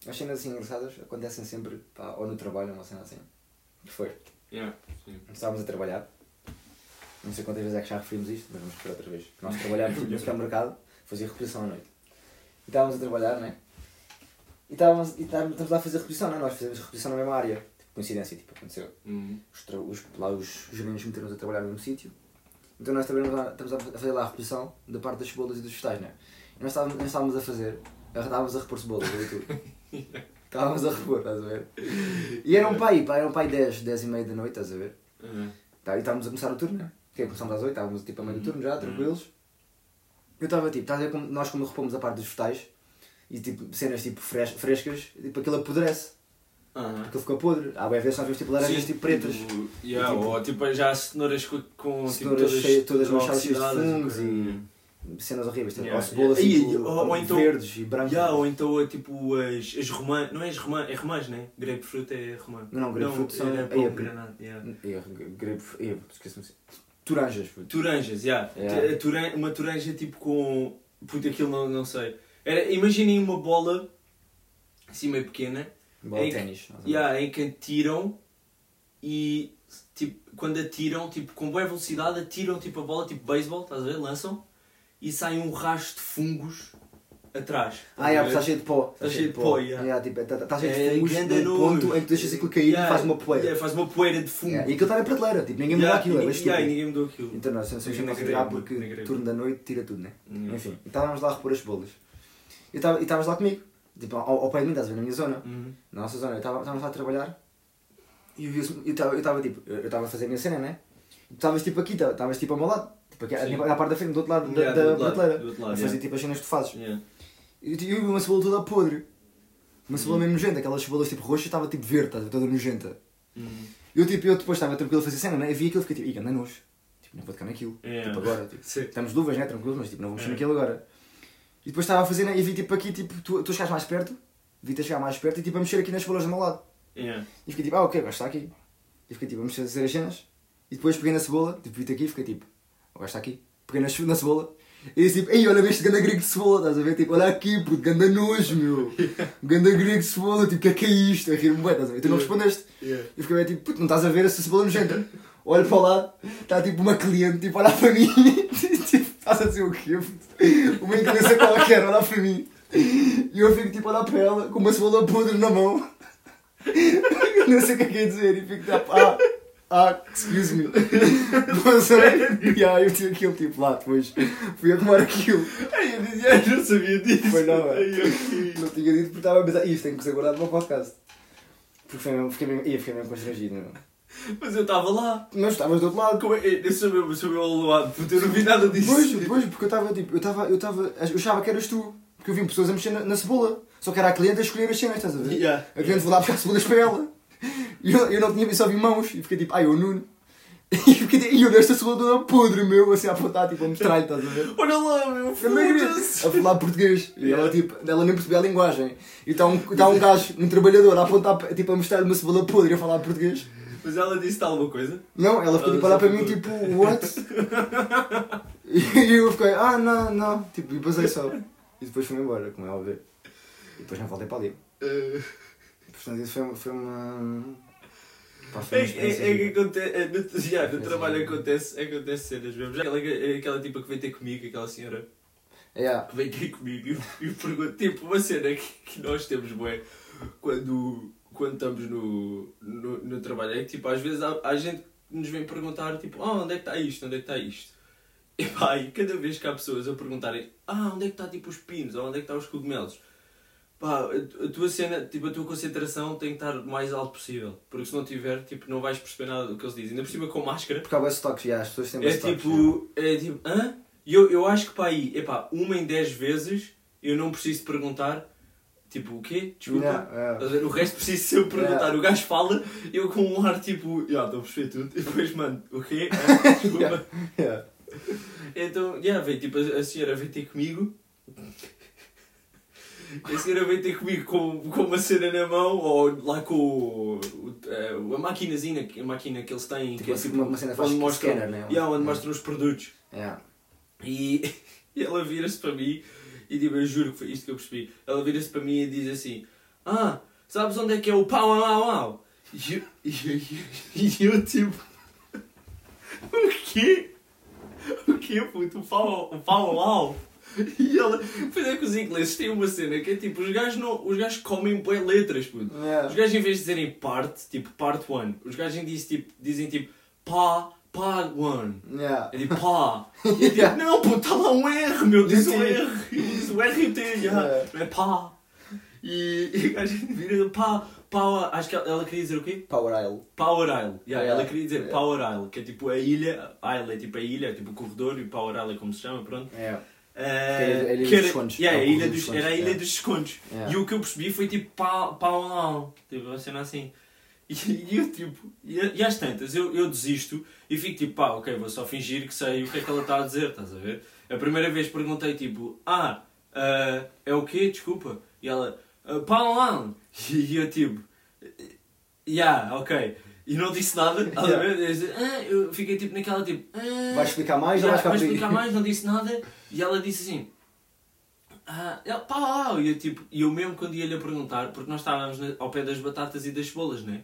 [SPEAKER 1] As cenas assim engraçadas acontecem sempre, pá, ou no trabalho, uma cena assim. Que foi?
[SPEAKER 2] Yeah, sim.
[SPEAKER 1] Estávamos a trabalhar. Não sei quantas vezes é que já referimos isto, mas vamos referir outra vez. Nós trabalhámos no supermercado, fazia reposição à noite. E estávamos a trabalhar, né? E estávamos, e estávamos, lá a fazer reposição, não é? Nós fazemos reposição na mesma área. Coincidência, tipo, aconteceu.
[SPEAKER 2] Hum.
[SPEAKER 1] Os, lá os gerentes meteram-nos a trabalhar no mesmo sítio. Então nós trabalhamos lá, estamos a fazer lá a reposição da parte das cebolas e dos vegetais, né? E nós estávamos, nós estávamos a fazer, estávamos a repor cebolas, ali tudo. Estávamos a repor, estás a ver? E era um pai, pá, era um pai 10, 10 e meia da noite, estás a ver?
[SPEAKER 2] Ah,
[SPEAKER 1] Tá, e estávamos a começar o turno, né? Que começámos às 8, estávamos tipo a meio do turno já,
[SPEAKER 2] Uhum.
[SPEAKER 1] tranquilos. Eu estava tipo, estás a ver como nós quando repomos a parte dos vegetais e tipo cenas tipo fres frescas, tipo aquilo apodrece,
[SPEAKER 2] Aham.
[SPEAKER 1] aquilo fica podre. Há bem vezes nós vemos tipo laranjas
[SPEAKER 2] Sim,
[SPEAKER 1] tipo pretas,
[SPEAKER 2] tipo, yeah,
[SPEAKER 1] E, tipo,
[SPEAKER 2] ou tipo já cenouras com, com tipo,
[SPEAKER 1] cenouras
[SPEAKER 2] todas,
[SPEAKER 1] cheias- todas manchadas de fungos e- cenas horríveis, tipo,
[SPEAKER 2] Yeah,
[SPEAKER 1] ou cebolas
[SPEAKER 2] yeah.
[SPEAKER 1] tipo,
[SPEAKER 2] ou- ou então-
[SPEAKER 1] verdes e brancas.
[SPEAKER 2] Yeah, ou então é tipo as, as romãs. Não é as romãs, é romãs, né? Grapefruit é romã.
[SPEAKER 1] Não, não, grapefruit são-
[SPEAKER 2] é
[SPEAKER 1] é-
[SPEAKER 2] pomegranate, yeah.
[SPEAKER 1] É, é, esqueci-me. Turanjas, puto.
[SPEAKER 2] Turanjas, já.
[SPEAKER 1] Yeah.
[SPEAKER 2] Turan- Uma turanja tipo com. Puta, aquilo não, não sei. Era, imaginem uma bola assim meio pequena
[SPEAKER 1] Bola
[SPEAKER 2] É
[SPEAKER 1] de
[SPEAKER 2] que-
[SPEAKER 1] ténis.
[SPEAKER 2] yeah, em que atiram e tipo, quando atiram, tipo, com boa velocidade, atiram tipo a bola, tipo beisebol, estás a ver? Lançam e sai um rastro de fungos atrás.
[SPEAKER 1] Ah, yeah, está cheio de pó.
[SPEAKER 2] Tá cheio de pó, yeah.
[SPEAKER 1] Tipo, está tá cheio
[SPEAKER 2] É,
[SPEAKER 1] de fungos
[SPEAKER 2] ganda
[SPEAKER 1] num
[SPEAKER 2] nojo.
[SPEAKER 1] ponto em que tu deixas aquilo cair e faz uma poeira.
[SPEAKER 2] faz uma poeira de fungo.
[SPEAKER 1] E aquilo está na prateleira, tipo, ninguém
[SPEAKER 2] Yeah,
[SPEAKER 1] aquilo, é
[SPEAKER 2] yeah, ninguém mudou aquilo.
[SPEAKER 1] Então nós
[SPEAKER 2] na
[SPEAKER 1] a tirar porque turno da noite tira tudo, né? Enfim, estávamos lá a repor as bolas. E tava- e estavas lá comigo, tipo, ao, ao pé de mim, estás a ver, na minha zona.
[SPEAKER 2] Uhum.
[SPEAKER 1] Na nossa zona, eu estava- estávamos lá a trabalhar e eu estava estava, tipo, eu estava a fazer a minha cena, né? E tu estavas tipo aqui, tava- estavas tipo ao meu lado, tipo aqui,
[SPEAKER 2] Sim.
[SPEAKER 1] à parte da frente, do outro lado da,
[SPEAKER 2] Yeah,
[SPEAKER 1] da prateleira. A fazer
[SPEAKER 2] yeah.
[SPEAKER 1] tipo as cenas que tu fazes.
[SPEAKER 2] Yeah.
[SPEAKER 1] E eu vi uma cebola toda podre. Uma cebola
[SPEAKER 2] Uhum.
[SPEAKER 1] mesmo nojenta, aquelas cebolas tipo roxas estava tipo verde, estás a ver, toda nojenta.
[SPEAKER 2] Uhum.
[SPEAKER 1] E eu tipo, eu depois estava tranquilo a fazer cena, né? Eu vi aquilo e fiquei tipo, ih, anda nojo. Tipo, não vou tocar naquilo.
[SPEAKER 2] Yeah.
[SPEAKER 1] Tipo agora, tipo.
[SPEAKER 2] Sim.
[SPEAKER 1] Estamos luvas, né? Tranquilo, mas tipo, não mexer
[SPEAKER 2] É.
[SPEAKER 1] naquilo agora. E depois estava a fazer, né? E vi tipo aqui, tipo, tu, tu chegaste mais perto, vi-te a chegar mais perto e tipo a mexer aqui nas cebolas do meu lado.
[SPEAKER 2] Yeah.
[SPEAKER 1] E fiquei tipo, ah ok, o gajo está aqui. E fiquei tipo a mexer a fazer as cenas. E depois peguei na cebola, tipo, vi-te aqui e fiquei tipo, o gajo está aqui. Peguei na, na cebola. E disse tipo, ei, olha este ganda grego de cebola, estás a ver? Tipo, olha aqui, puto, ganda nojo, meu. Ganda grego de cebola, tipo, o que é que é isto? A rir-me bem, estás a ver? E tu não respondeste.
[SPEAKER 2] Yeah.
[SPEAKER 1] E fiquei bem tipo, puto, não estás a ver essa cebola nojenta? Olho para o lado, está tipo uma cliente, tipo, a olhar para mim, tipo, estás a dizer o quê? Uma inclinação qualquer, a olhar para mim. E eu fico tipo a olhar para ela, com uma cebola podre na mão. Eu não sei o que é que é dizer, e fico tipo, ah, ah, excuse me. Mas é, e aí eu tinha aquilo tipo lá, depois fui a tomar aquilo.
[SPEAKER 2] Ai, eu dizia, eu não sabia disso.
[SPEAKER 1] Foi não, é?
[SPEAKER 2] Ai, ok.
[SPEAKER 1] Não tinha dito porque estava a pensar, isto tem que ser guardado para o podcast. Porque foi mesmo, fiquei mesmo, ia, fiquei mesmo constrangido, meu.
[SPEAKER 2] Mas eu estava lá.
[SPEAKER 1] Mas estavas do outro lado.
[SPEAKER 2] Como é? Eu sou meu, sou meu lado, porque eu não vi nada disso.
[SPEAKER 1] Depois, depois, porque eu estava tipo, eu estava, eu estava, eu achava que eras tu. Porque eu vi pessoas a mexer na, na cebola. Só que era a cliente a escolher as cenas, estás a ver?
[SPEAKER 2] Yeah.
[SPEAKER 1] A cliente foi lá buscar cebolas para ela. E eu, eu não tinha visto, só vi mãos. E fiquei tipo, ai, o Nuno. E fiquei tipo, e eu nesta cebola toda podre, meu, assim a apontar, tipo, a mostrar-lhe, estás a ver?
[SPEAKER 2] Olha lá, meu,
[SPEAKER 1] Eu
[SPEAKER 2] foda-se.
[SPEAKER 1] A falar português. E ela, tipo, ela nem percebia a linguagem. E está um, tá um gajo, um trabalhador, a apontar, tipo, a mostrar-lhe uma cebola podre e a falar português.
[SPEAKER 2] Mas ela disse-te alguma coisa?
[SPEAKER 1] Não, ela ficou tipo a olhar para mim, tipo, what? E eu fiquei, ah, não, não. Tipo, e passei só. E depois fui embora, como é óbvio. E depois não voltei para ali.
[SPEAKER 2] Eh,
[SPEAKER 1] Portanto, isso foi, foi uma. Pá,
[SPEAKER 2] É,
[SPEAKER 1] foi uma
[SPEAKER 2] é,
[SPEAKER 1] experiência.
[SPEAKER 2] é que acontece, é, no, já, no trabalho
[SPEAKER 1] é.
[SPEAKER 2] acontece, acontece cenas mesmo. Já Aquela, é aquela tipa que veio ter comigo, aquela senhora
[SPEAKER 1] Yeah.
[SPEAKER 2] que veio ter comigo e, e pergunta, tipo, uma cena que, que nós temos, bué, quando, quando estamos no, no, no trabalho, é que tipo, às vezes há, há gente que nos vem perguntar, tipo, ah, onde é que está isto, onde é que está isto? E pá, e cada vez que há pessoas a perguntarem, ah, onde é que está tipo os pinos, ou onde é que estão os cogumelos? Pá, a, tua cena, tipo, a tua concentração tem que estar o mais alto possível. Porque se não tiver, tipo, não vais perceber nada do que eles dizem. Ainda por cima com máscara.
[SPEAKER 1] Porque há bué stocks, yeah, as pessoas têm
[SPEAKER 2] É tipo, é tipo, hã? E eu, eu acho que para aí, epá, uma em dez vezes eu não preciso perguntar, tipo, o quê? Desculpa.
[SPEAKER 1] Yeah, yeah.
[SPEAKER 2] O resto preciso ser eu perguntar.
[SPEAKER 1] Yeah.
[SPEAKER 2] O gajo fala, eu com um ar tipo, já, estou a perceber tudo. E depois, mano, o quê? Hã? Desculpa.
[SPEAKER 1] Yeah. Yeah.
[SPEAKER 2] Então, já, veio, tipo, a, senhora veio ter comigo. A senhora veio ter comigo com, com uma cena na mão, ou lá com o, o, eh, a maquinazinha, a máquina que eles têm,
[SPEAKER 1] Tipo
[SPEAKER 2] que é tipo,
[SPEAKER 1] uma cena faz
[SPEAKER 2] onde mostram,
[SPEAKER 1] scanner, né?
[SPEAKER 2] yeah, onde
[SPEAKER 1] Yeah.
[SPEAKER 2] mostram os produtos.
[SPEAKER 1] Yeah.
[SPEAKER 2] E, e ela vira-se para mim, e tipo, eu juro que foi isto que eu percebi. Ela vira-se para mim e diz assim: Ah, sabes onde é que é o pau au au? E eu, e eu, e eu tipo: O quê? O quê, puto? O pau, o pau au au? E ela, pois é que os ingleses têm uma cena que é tipo: os gajos, não, os gajos comem bué letras, puto.
[SPEAKER 1] Yeah.
[SPEAKER 2] Os gajos, em vez de dizerem parte, tipo part one, os gajos dizem tipo, dizem tipo pá, pá one.
[SPEAKER 1] Yeah.
[SPEAKER 2] Tipo pá. Tipo, não, pô, está lá um R, meu, diz um R. Diz o R e o T, já.
[SPEAKER 1] É.
[SPEAKER 2] Não pá. E, e a gente vira pá, pá, acho que ela, queria dizer o quê?
[SPEAKER 1] Power Isle.
[SPEAKER 2] Power Isle. Yeah,
[SPEAKER 1] Yeah.
[SPEAKER 2] Ela queria dizer
[SPEAKER 1] Yeah.
[SPEAKER 2] Power Isle, que é tipo a ilha, Isle é tipo a ilha, é tipo o corredor e Power Isle é como se chama, pronto.
[SPEAKER 1] Yeah.
[SPEAKER 2] Eh,
[SPEAKER 1] a ilha
[SPEAKER 2] que
[SPEAKER 1] dos
[SPEAKER 2] era-
[SPEAKER 1] descontos.
[SPEAKER 2] Yeah,
[SPEAKER 1] É o
[SPEAKER 2] a ilha dos,
[SPEAKER 1] dos
[SPEAKER 2] era a ilha
[SPEAKER 1] descontos,
[SPEAKER 2] dos descontos.
[SPEAKER 1] Yeah.
[SPEAKER 2] E o que eu percebi foi tipo pau, pau, pau. Tipo, uma cena assim. E, eu tipo, e, e às tantas eu, eu desisto e fico tipo, pá, ok, vou só fingir que sei o que é que ela está a dizer, estás a ver? A primeira vez perguntei tipo, ah, ah, é o quê? Desculpa. E ela, ah, Palm Island. E eu tipo, yeah, ok. E não disse nada, estás a ver? Eu ah, fiquei tipo naquela tipo, ah,
[SPEAKER 1] Vais explicar mais ou
[SPEAKER 2] yeah,
[SPEAKER 1] vais
[SPEAKER 2] explicar mais, não disse nada. E ela disse assim, ah, pá, lá, e eu tipo, e eu mesmo quando ia-lhe a perguntar, porque nós estávamos ao pé das batatas e das cebolas, né?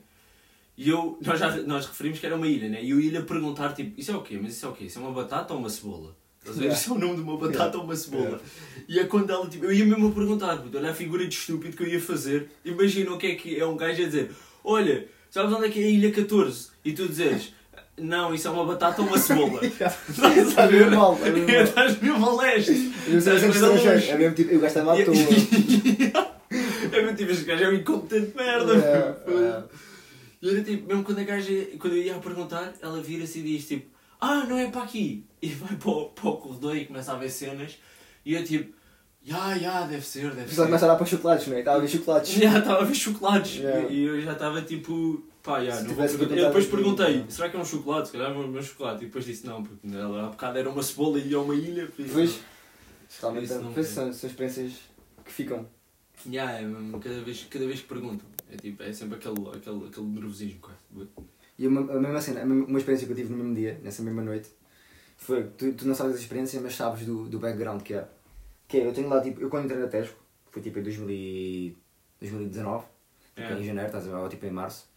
[SPEAKER 2] E eu, nós já nós referimos que era uma ilha, né? E eu ia-lhe a perguntar, tipo, isso é o quê? Mas isso é o quê? Isso é uma batata ou uma cebola? Estás a ver?
[SPEAKER 1] Yeah.
[SPEAKER 2] Isso é o nome de uma batata
[SPEAKER 1] Yeah.
[SPEAKER 2] ou uma cebola?
[SPEAKER 1] Yeah.
[SPEAKER 2] E é quando ela, tipo, eu ia mesmo a perguntar, puto, olha a figura de estúpido que eu ia fazer. Imagina o que é que é um gajo a dizer, olha, sabes onde é que é a ilha 14? E tu dizes, não, isso é uma batata ou uma cebola. Estás a ver?
[SPEAKER 1] é mal.
[SPEAKER 2] Estás mesmo a leste.
[SPEAKER 1] Eu. É mesmo tipo, eu gasto mal à toa.
[SPEAKER 2] É mesmo tipo, este gajo é um incompetente merda.
[SPEAKER 1] É, é.
[SPEAKER 2] E era tipo, mesmo quando a gaja, quando eu ia a perguntar, ela vira-se e diz tipo, ah, não é para aqui. E vai para o, para o corredor e começa a ver cenas. E eu tipo, ya, ya, deve ser, deve
[SPEAKER 1] Só
[SPEAKER 2] ser.
[SPEAKER 1] começa a olhar para os chocolates, não é? Estava a ver chocolates.
[SPEAKER 2] Já estava a ver chocolates.
[SPEAKER 1] Yeah.
[SPEAKER 2] E eu já estava tipo, pá, já, não vou perguntar. Eu depois perguntei, será que é um chocolate? Se calhar é um chocolate. E depois disse, não, porque ela há bocado era uma cebola e é uma ilha. por isso-
[SPEAKER 1] Pois, realmente
[SPEAKER 2] não tem.
[SPEAKER 1] são, são experiências que ficam.
[SPEAKER 2] Ya, é mesmo, cada vez, cada vez que perguntam. É tipo, é sempre aquele, aquele, aquele nervosismo quase.
[SPEAKER 1] E uma, a mesma cena, uma experiência que eu tive no mesmo dia, nessa mesma noite, foi tu, tu não sabes a experiência, mas sabes do, do background que é. Que é, eu tenho lá, tipo, eu quando entrei na Tesco, foi tipo em 2000 e- 2019, tipo,
[SPEAKER 2] É.
[SPEAKER 1] em janeiro, estás a ver, ou tipo em março,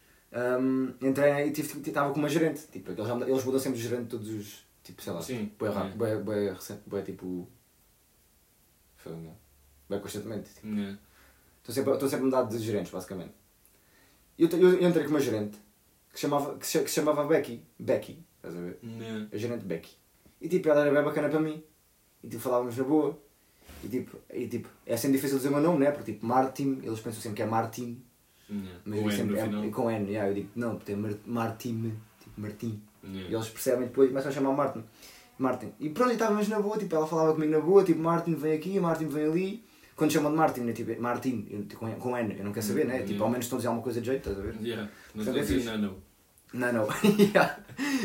[SPEAKER 1] hum, entrei e tive- estava com uma gerente, tipo, eles, eles mudam sempre de gerente todos os, tipo, sei lá,
[SPEAKER 2] Sim. é.
[SPEAKER 1] rápido, bué, bué recente, bué tipo, foi, não, bué constantemente, tipo.
[SPEAKER 2] É.
[SPEAKER 1] Estou sempre, estou sempre a mudar de gerentes, basicamente. E eu, eu entrei com uma gerente que se chamava, que se, que se chamava Becky. Becky, estás a ver?
[SPEAKER 2] É.
[SPEAKER 1] A gerente Becky. E tipo, ela era bem bacana para mim. E tipo, falávamos na boa. E tipo, e, tipo é sempre difícil dizer o meu nome, né? Porque tipo, Martin, eles pensam sempre que é Martin.
[SPEAKER 2] É.
[SPEAKER 1] Mas
[SPEAKER 2] Com
[SPEAKER 1] eu
[SPEAKER 2] N
[SPEAKER 1] sempre, é, com N, yeah, eu digo, não, porque é Mar Martin, tipo Martim. E
[SPEAKER 2] É.
[SPEAKER 1] eles percebem depois e começam a chamar Martin. Martin. E pronto, e estávamos na boa, tipo, ela falava comigo na boa, tipo, Martin vem aqui, Martin vem ali. Quando chamam de Martin, eu, tipo, Martin, eu, tipo, com, com N, eu não quero saber, né? Tipo,
[SPEAKER 2] yeah.
[SPEAKER 1] ao menos estão a dizer alguma coisa de jeito, estás a ver?
[SPEAKER 2] Yeah. Não estou
[SPEAKER 1] é
[SPEAKER 2] a dizer não. Não,
[SPEAKER 1] não. Yeah.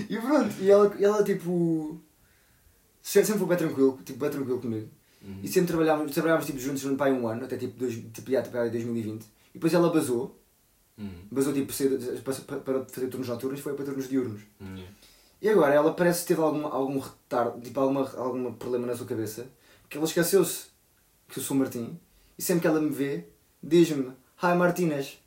[SPEAKER 1] e pronto, e ela, ela tipo. Sempre, foi bem tranquilo, tipo, bem tranquilo comigo.
[SPEAKER 2] Uhum.
[SPEAKER 1] E sempre trabalhávamos, trabalhávamos tipo, juntos durante pai, um ano, até tipo, dois, tipo, já, tipo, em 2020. E depois ela basou,
[SPEAKER 2] Uhum.
[SPEAKER 1] basou tipo, para fazer turnos noturnos, foi para turnos diurnos.
[SPEAKER 2] Uhum.
[SPEAKER 1] E agora ela parece que teve algum, algum retardo, tipo, alguma, algum problema na sua cabeça, que ela esqueceu-se que eu sou o Martim, e sempre que ela me vê, diz-me, Hi Martínez.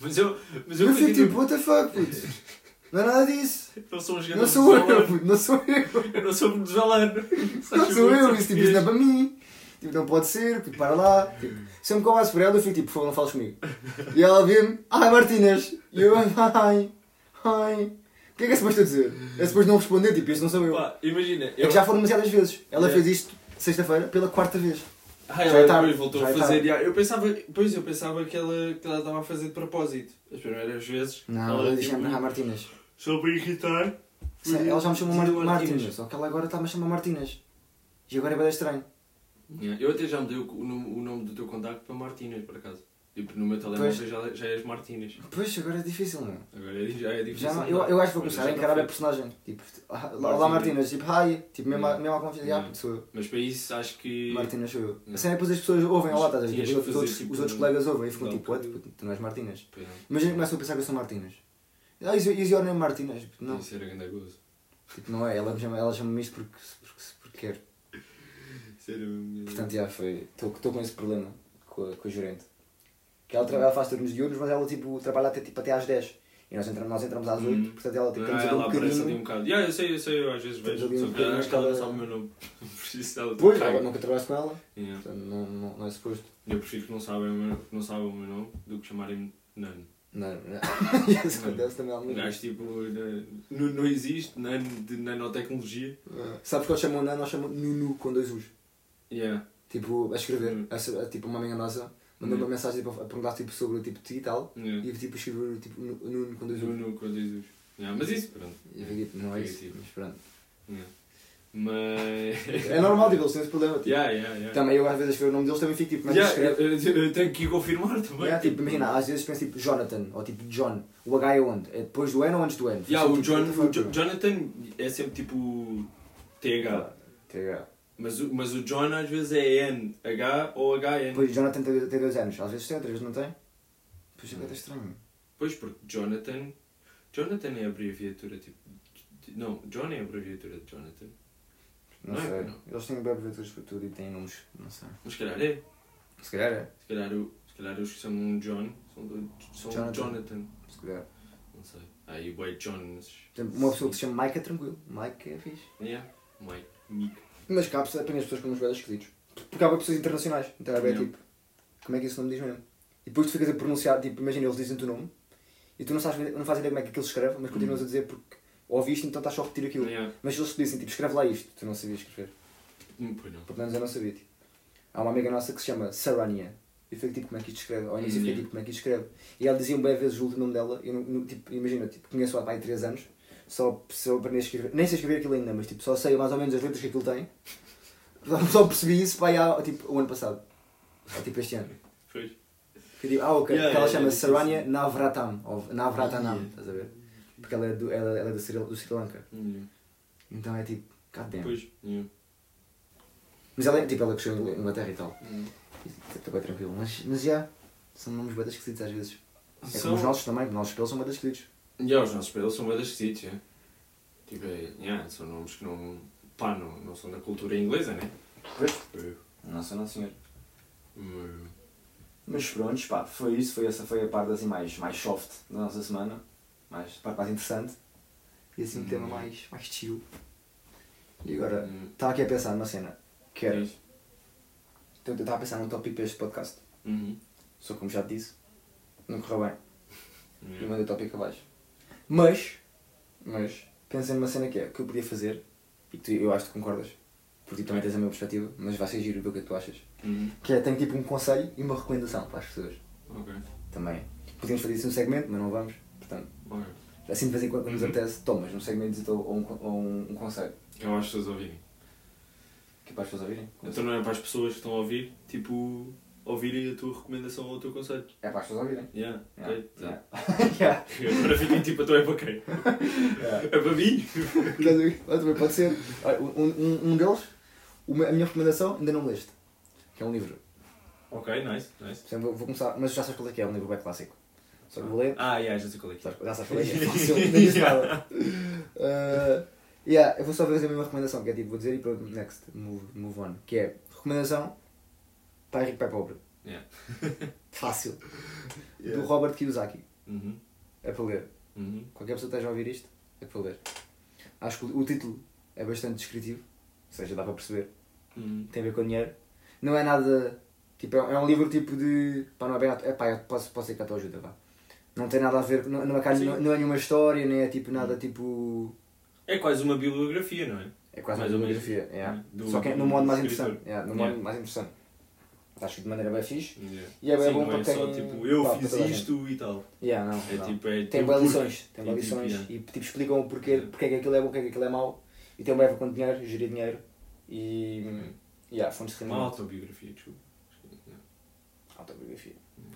[SPEAKER 2] Mas eu, mas
[SPEAKER 1] Eu
[SPEAKER 2] eu
[SPEAKER 1] fico
[SPEAKER 2] fui
[SPEAKER 1] tipo, what the fuck, puto? Não é nada disso.
[SPEAKER 2] não sou um jogador
[SPEAKER 1] Não sou eu, puto, não sou eu.
[SPEAKER 2] Eu não sou venezuelano.
[SPEAKER 1] Não sou eu, isso, tipo, isso não é para mim. Tipo, não pode ser, puto, para lá. Tipo, sempre que eu passo por ela, eu fico tipo, por favor, não fales comigo. E ela vê-me, ai Martínez. E eu, ai, ai. O que é que é suposto eu dizer? É suposto não responder, tipo, isso não sou eu.
[SPEAKER 2] Pá, imagina.
[SPEAKER 1] É que já foram demasiadas vezes. Ela fez isto sexta-feira pela quarta vez.
[SPEAKER 2] Ah,
[SPEAKER 1] Já
[SPEAKER 2] ela
[SPEAKER 1] tarde,
[SPEAKER 2] depois voltou
[SPEAKER 1] já
[SPEAKER 2] a
[SPEAKER 1] é
[SPEAKER 2] fazer. Eu pensava, pois eu pensava que ela, que ela estava a fazer de propósito. As primeiras vezes.
[SPEAKER 1] Não, ela diz sempre, ai Martínez.
[SPEAKER 2] Só para irritar.
[SPEAKER 1] Sim, Ela já me chamou Mar Martínez, só que ela agora está-me a chamar Martínez. E agora é bem estranho.
[SPEAKER 2] Yeah, Eu até já mudei o, o nome- o nome do teu contacto para Martínez, por acaso. Tipo, no meu telemóvel
[SPEAKER 1] Pois.
[SPEAKER 2] já, já és Martínez.
[SPEAKER 1] Pois, agora é difícil, não
[SPEAKER 2] Agora é, já é difícil.
[SPEAKER 1] Já, eu, eu acho que vou começar a encarar a personagem. Tipo, ah, olá
[SPEAKER 2] Martínez.
[SPEAKER 1] Tipo, hi, tipo, mesmo,
[SPEAKER 2] Yeah.
[SPEAKER 1] mesmo a confiança,
[SPEAKER 2] Yeah.
[SPEAKER 1] sou eu.
[SPEAKER 2] Mas para isso acho que.
[SPEAKER 1] Martínez sou eu.
[SPEAKER 2] Yeah.
[SPEAKER 1] A cena é depois as pessoas ouvem, olá, estás a ver? Tipo, os, outros,
[SPEAKER 2] tipo,
[SPEAKER 1] os outros colegas ouvem e ficam tipo, what? Puto, Tu não és Martínez. Imagina que começam a pensar que eu sou Martínez. Ah, is, is your name Martínez? Tipo, não,
[SPEAKER 2] Isso era grande gozo.
[SPEAKER 1] tipo, não é, ela chama- ela chama-me isto porque, porque, porque quer.
[SPEAKER 2] Mesmo-
[SPEAKER 1] Portanto, já foi. Estou com esse problema com a, com a gerente. Que ela, ela faz turnos diurnos, mas ela tipo, trabalha até, tipo, até às 10. E nós entramos, nós entramos às 8,
[SPEAKER 2] Hum.
[SPEAKER 1] portanto ela tipo,
[SPEAKER 2] Ah,
[SPEAKER 1] temos um
[SPEAKER 2] ela aparece ali um bocado. Yeah, eu sei, eu sei, eu às vezes vejo.
[SPEAKER 1] um
[SPEAKER 2] Só que
[SPEAKER 1] bocadinho
[SPEAKER 2] acho que ela
[SPEAKER 1] aquela-
[SPEAKER 2] sabe o meu nome. Por isso ela
[SPEAKER 1] Pois, ela nunca trabalhaste com ela,
[SPEAKER 2] Yeah.
[SPEAKER 1] portanto não, não, não é suposto.
[SPEAKER 2] Eu prefiro que não saibam o meu- não saibam o meu nome do que chamarem-me Nano.
[SPEAKER 1] Não. Isso acontece também
[SPEAKER 2] Um
[SPEAKER 1] algumas
[SPEAKER 2] gajo
[SPEAKER 1] vezes.
[SPEAKER 2] tipo. Não, não existe Nano de nanotecnologia.
[SPEAKER 1] Ah, Sabes que eles chamam Nano, nós chamamos Nunu com dois U's.
[SPEAKER 2] Yeah.
[SPEAKER 1] Tipo, a escrever,
[SPEAKER 2] Hum.
[SPEAKER 1] a, a, tipo uma amiga nossa mandou uma mensagem tipo, a perguntar tipo, sobre o tipo de ti e tal.
[SPEAKER 2] yeah.
[SPEAKER 1] E tipo escrever tipo Nu- Nuno com dois.
[SPEAKER 2] Nuno com dois U's. Yeah, mas isso, pronto.
[SPEAKER 1] Eu fiquei tipo, não é isso, mas pronto.
[SPEAKER 2] Yeah. Mas.
[SPEAKER 1] É normal, tipo, eles têm esse problema. Tipo.
[SPEAKER 2] Yeah, yeah, yeah.
[SPEAKER 1] Também eu às vezes escrevo o nome deles também fico tipo, mas
[SPEAKER 2] Yeah,
[SPEAKER 1] escreve.
[SPEAKER 2] eu, eu- eu tenho que ir confirmar também.
[SPEAKER 1] Yeah, tipo, imagina, às vezes penso tipo Jonathan ou tipo John. O H é onde? É depois do N ou antes do N?
[SPEAKER 2] Yeah,
[SPEAKER 1] Fico,
[SPEAKER 2] o,
[SPEAKER 1] tipo,
[SPEAKER 2] John, o? Jonathan é sempre tipo TH.
[SPEAKER 1] TH.
[SPEAKER 2] Mas o, mas o John às vezes é N-H ou H-N.
[SPEAKER 1] Pois Jonathan tem, tem dois anos, às vezes tem, outras vezes não tem. Pois é que é estranho.
[SPEAKER 2] Pois, porque Jonathan. Jonathan é a abreviatura tipo. de- Não, John é a abreviatura de Jonathan.
[SPEAKER 1] Não,
[SPEAKER 2] Não é?
[SPEAKER 1] sei.
[SPEAKER 2] Não.
[SPEAKER 1] Eles têm abreviaturas para tudo e têm nomes, não sei.
[SPEAKER 2] Mas se calhar é.
[SPEAKER 1] Se calhar é.
[SPEAKER 2] Se calhar, o- se calhar os que chamam John são, do, são
[SPEAKER 1] Jonathan.
[SPEAKER 2] Jonathan.
[SPEAKER 1] Se calhar.
[SPEAKER 2] Não sei. Aí o Jones.
[SPEAKER 1] Por exemplo, uma pessoa que se chama Mike é tranquilo. Mike é fixe.
[SPEAKER 2] Yeah. Mike. Mick.
[SPEAKER 1] Mas cá apanha as pessoas com uns velhos esquisitos. Porque há pessoas internacionais. Então é bem tipo. Como é que esse nome diz mesmo? E depois tu ficas a pronunciar, tipo, imagina, eles dizem o teu nome e tu não, sabes, não fazes ideia como é que aquilo se escreve, mas continuas a dizer porque ouviste, então estás só a repetir aquilo.
[SPEAKER 2] Yeah.
[SPEAKER 1] Mas eles te dissem, tipo, escreve lá isto, tu não sabias escrever.
[SPEAKER 2] Hum, Pois não.
[SPEAKER 1] Pelo menos eu não sabia. Tipo. Há uma amiga nossa que se chama Sarania. E fiquei tipo, como é que isto escreve? Ao início fiquei
[SPEAKER 2] Yeah.
[SPEAKER 1] tipo, como é que isto escreve? E ela dizia bem vezes o último nome dela. E eu não, não- tipo, imagina, tipo, conheço-a há pai 3 anos. Só, só aprendi a escrever. Nem sei escrever aquilo ainda, mas tipo, só sei mais ou menos as letras que aquilo tem. Só percebi isso pai, há tipo, o ano passado. Ou tipo este ano.
[SPEAKER 2] Pois.
[SPEAKER 1] Fiquei tipo, ah, ok.
[SPEAKER 2] Yeah,
[SPEAKER 1] porque ela
[SPEAKER 2] yeah,
[SPEAKER 1] chama
[SPEAKER 2] yeah,
[SPEAKER 1] Sarania
[SPEAKER 2] sim, sim.
[SPEAKER 1] Navratam. Ou Navratanam,
[SPEAKER 2] Yeah.
[SPEAKER 1] estás a ver? Porque ela é do, ela, ela é do, Sri, do Sri Lanka.
[SPEAKER 2] Yeah.
[SPEAKER 1] Então é tipo, god damn.
[SPEAKER 2] Pois. Yeah.
[SPEAKER 1] Mas ela é tipo, ela cresceu em Inglaterra e tal.
[SPEAKER 2] Hum.
[SPEAKER 1] Estou bem tranquilo. Mas, mas já, são nomes bem esquisitos às vezes. É
[SPEAKER 2] São-
[SPEAKER 1] como os nossos também, os nossos pelos são bem esquisitos.
[SPEAKER 2] Yeah, os nossos pelos são bem esquisitos. Tipo, é, yeah, são nomes que não. pá, não, não são da cultura inglesa, né?
[SPEAKER 1] Pois. Nossa, não senhor.
[SPEAKER 2] Mas-
[SPEAKER 1] Mas pronto, pá, foi isso. Foi essa foi a parte assim mais, mais soft da nossa semana. Mais, a parte mais interessante. E assim um
[SPEAKER 2] Hum.
[SPEAKER 1] tema mais, mais chill. E agora,
[SPEAKER 2] Hum.
[SPEAKER 1] estava aqui a pensar numa cena. Que era.
[SPEAKER 2] Diz.
[SPEAKER 1] Eu estava a pensar num tópico para este podcast.
[SPEAKER 2] Uhum.
[SPEAKER 1] Só como já te disse, não correu bem. E
[SPEAKER 2] Yeah.
[SPEAKER 1] mandei o tópico abaixo. Mas, mas, pensei numa cena que é, que eu podia fazer, e que tu, eu acho que concordas, porque tu também tens a minha perspectiva, mas vai ser giro ver o que é que tu achas.
[SPEAKER 2] Uhum.
[SPEAKER 1] Que é, tenho tipo um conselho e uma recomendação para as pessoas.
[SPEAKER 2] Ok.
[SPEAKER 1] Também. Podíamos fazer isso num segmento, mas não vamos. Portanto,
[SPEAKER 2] Ok.
[SPEAKER 1] assim de vez em quando nos
[SPEAKER 2] Uhum.
[SPEAKER 1] apetece, tomas um segmento ou um, ou um, um conselho.
[SPEAKER 2] Que eu acho que as pessoas ouvirem.
[SPEAKER 1] Que é para as pessoas ouvirem?
[SPEAKER 2] Então não é para as pessoas que estão a ouvir, tipo, ouvirem a tua recomendação ou o teu conselho.
[SPEAKER 1] É para as pessoas ouvirem.
[SPEAKER 2] Yeah.
[SPEAKER 1] Yeah.
[SPEAKER 2] ok.
[SPEAKER 1] Yeah.
[SPEAKER 2] Yeah.
[SPEAKER 1] Yeah.
[SPEAKER 2] Agora fiquem tipo, então é para quem?
[SPEAKER 1] Yeah.
[SPEAKER 2] É para mim?
[SPEAKER 1] Também pode ser. Um, um, um deles, a minha recomendação, ainda não leste. Que é um livro.
[SPEAKER 2] Ok, nice, nice.
[SPEAKER 1] Portanto, vou, vou começar, mas já sabes qual é que é, é um livro bem clássico. Só que vou ler,
[SPEAKER 2] Ah, yeah, já sei qual é que é.
[SPEAKER 1] já sabes qual é que é, fácil, nem disse nada. Uh, yeah, eu vou só fazer a mesma recomendação, que é tipo, vou dizer e pronto, next, move, move on. Que é, recomendação, pai rico, pai pobre.
[SPEAKER 2] Yeah.
[SPEAKER 1] Fácil.
[SPEAKER 2] Yeah.
[SPEAKER 1] Do Robert Kiyosaki.
[SPEAKER 2] Uhum.
[SPEAKER 1] É para ler.
[SPEAKER 2] Uhum.
[SPEAKER 1] Qualquer pessoa que esteja a ouvir isto, é para ler. Acho que o título é bastante descritivo, ou seja, dá para perceber.
[SPEAKER 2] Uhum.
[SPEAKER 1] tem a ver com dinheiro. Não é nada. Tipo, é é um livro tipo de. Pá, não é bem. É pá, posso, posso ser que a tua ajuda, vá. Não tem nada a ver. Não, não, é, não, não é nenhuma história, nem é tipo nada tipo.
[SPEAKER 2] É quase uma bibliografia, não é?
[SPEAKER 1] É quase
[SPEAKER 2] Mais
[SPEAKER 1] uma
[SPEAKER 2] menos.
[SPEAKER 1] biografia. yeah.
[SPEAKER 2] Do-
[SPEAKER 1] Só que é no modo
[SPEAKER 2] do
[SPEAKER 1] mais
[SPEAKER 2] escritor.
[SPEAKER 1] interessante. Yeah, no modo mais interessante. Acho que de maneira bem fixe.
[SPEAKER 2] Yeah.
[SPEAKER 1] E é bem
[SPEAKER 2] Sim,
[SPEAKER 1] bom
[SPEAKER 2] não
[SPEAKER 1] para
[SPEAKER 2] é
[SPEAKER 1] quem.
[SPEAKER 2] só tipo, eu
[SPEAKER 1] pá,
[SPEAKER 2] fiz isto e tal.
[SPEAKER 1] Yeah, não,
[SPEAKER 2] É
[SPEAKER 1] não.
[SPEAKER 2] tipo, é
[SPEAKER 1] Tem
[SPEAKER 2] tipo
[SPEAKER 1] boas lições. Tem boas
[SPEAKER 2] tipo,
[SPEAKER 1] lições e tipo, explicam o porquê,
[SPEAKER 2] Yeah.
[SPEAKER 1] porque é que aquilo é bom, porque é que aquilo é mau. E tem um breve com dinheiro, gerir dinheiro. E.
[SPEAKER 2] Uhum.
[SPEAKER 1] Yeah, fontes de
[SPEAKER 2] Uma
[SPEAKER 1] rendimento.
[SPEAKER 2] autobiografia, desculpa.
[SPEAKER 1] Autobiografia.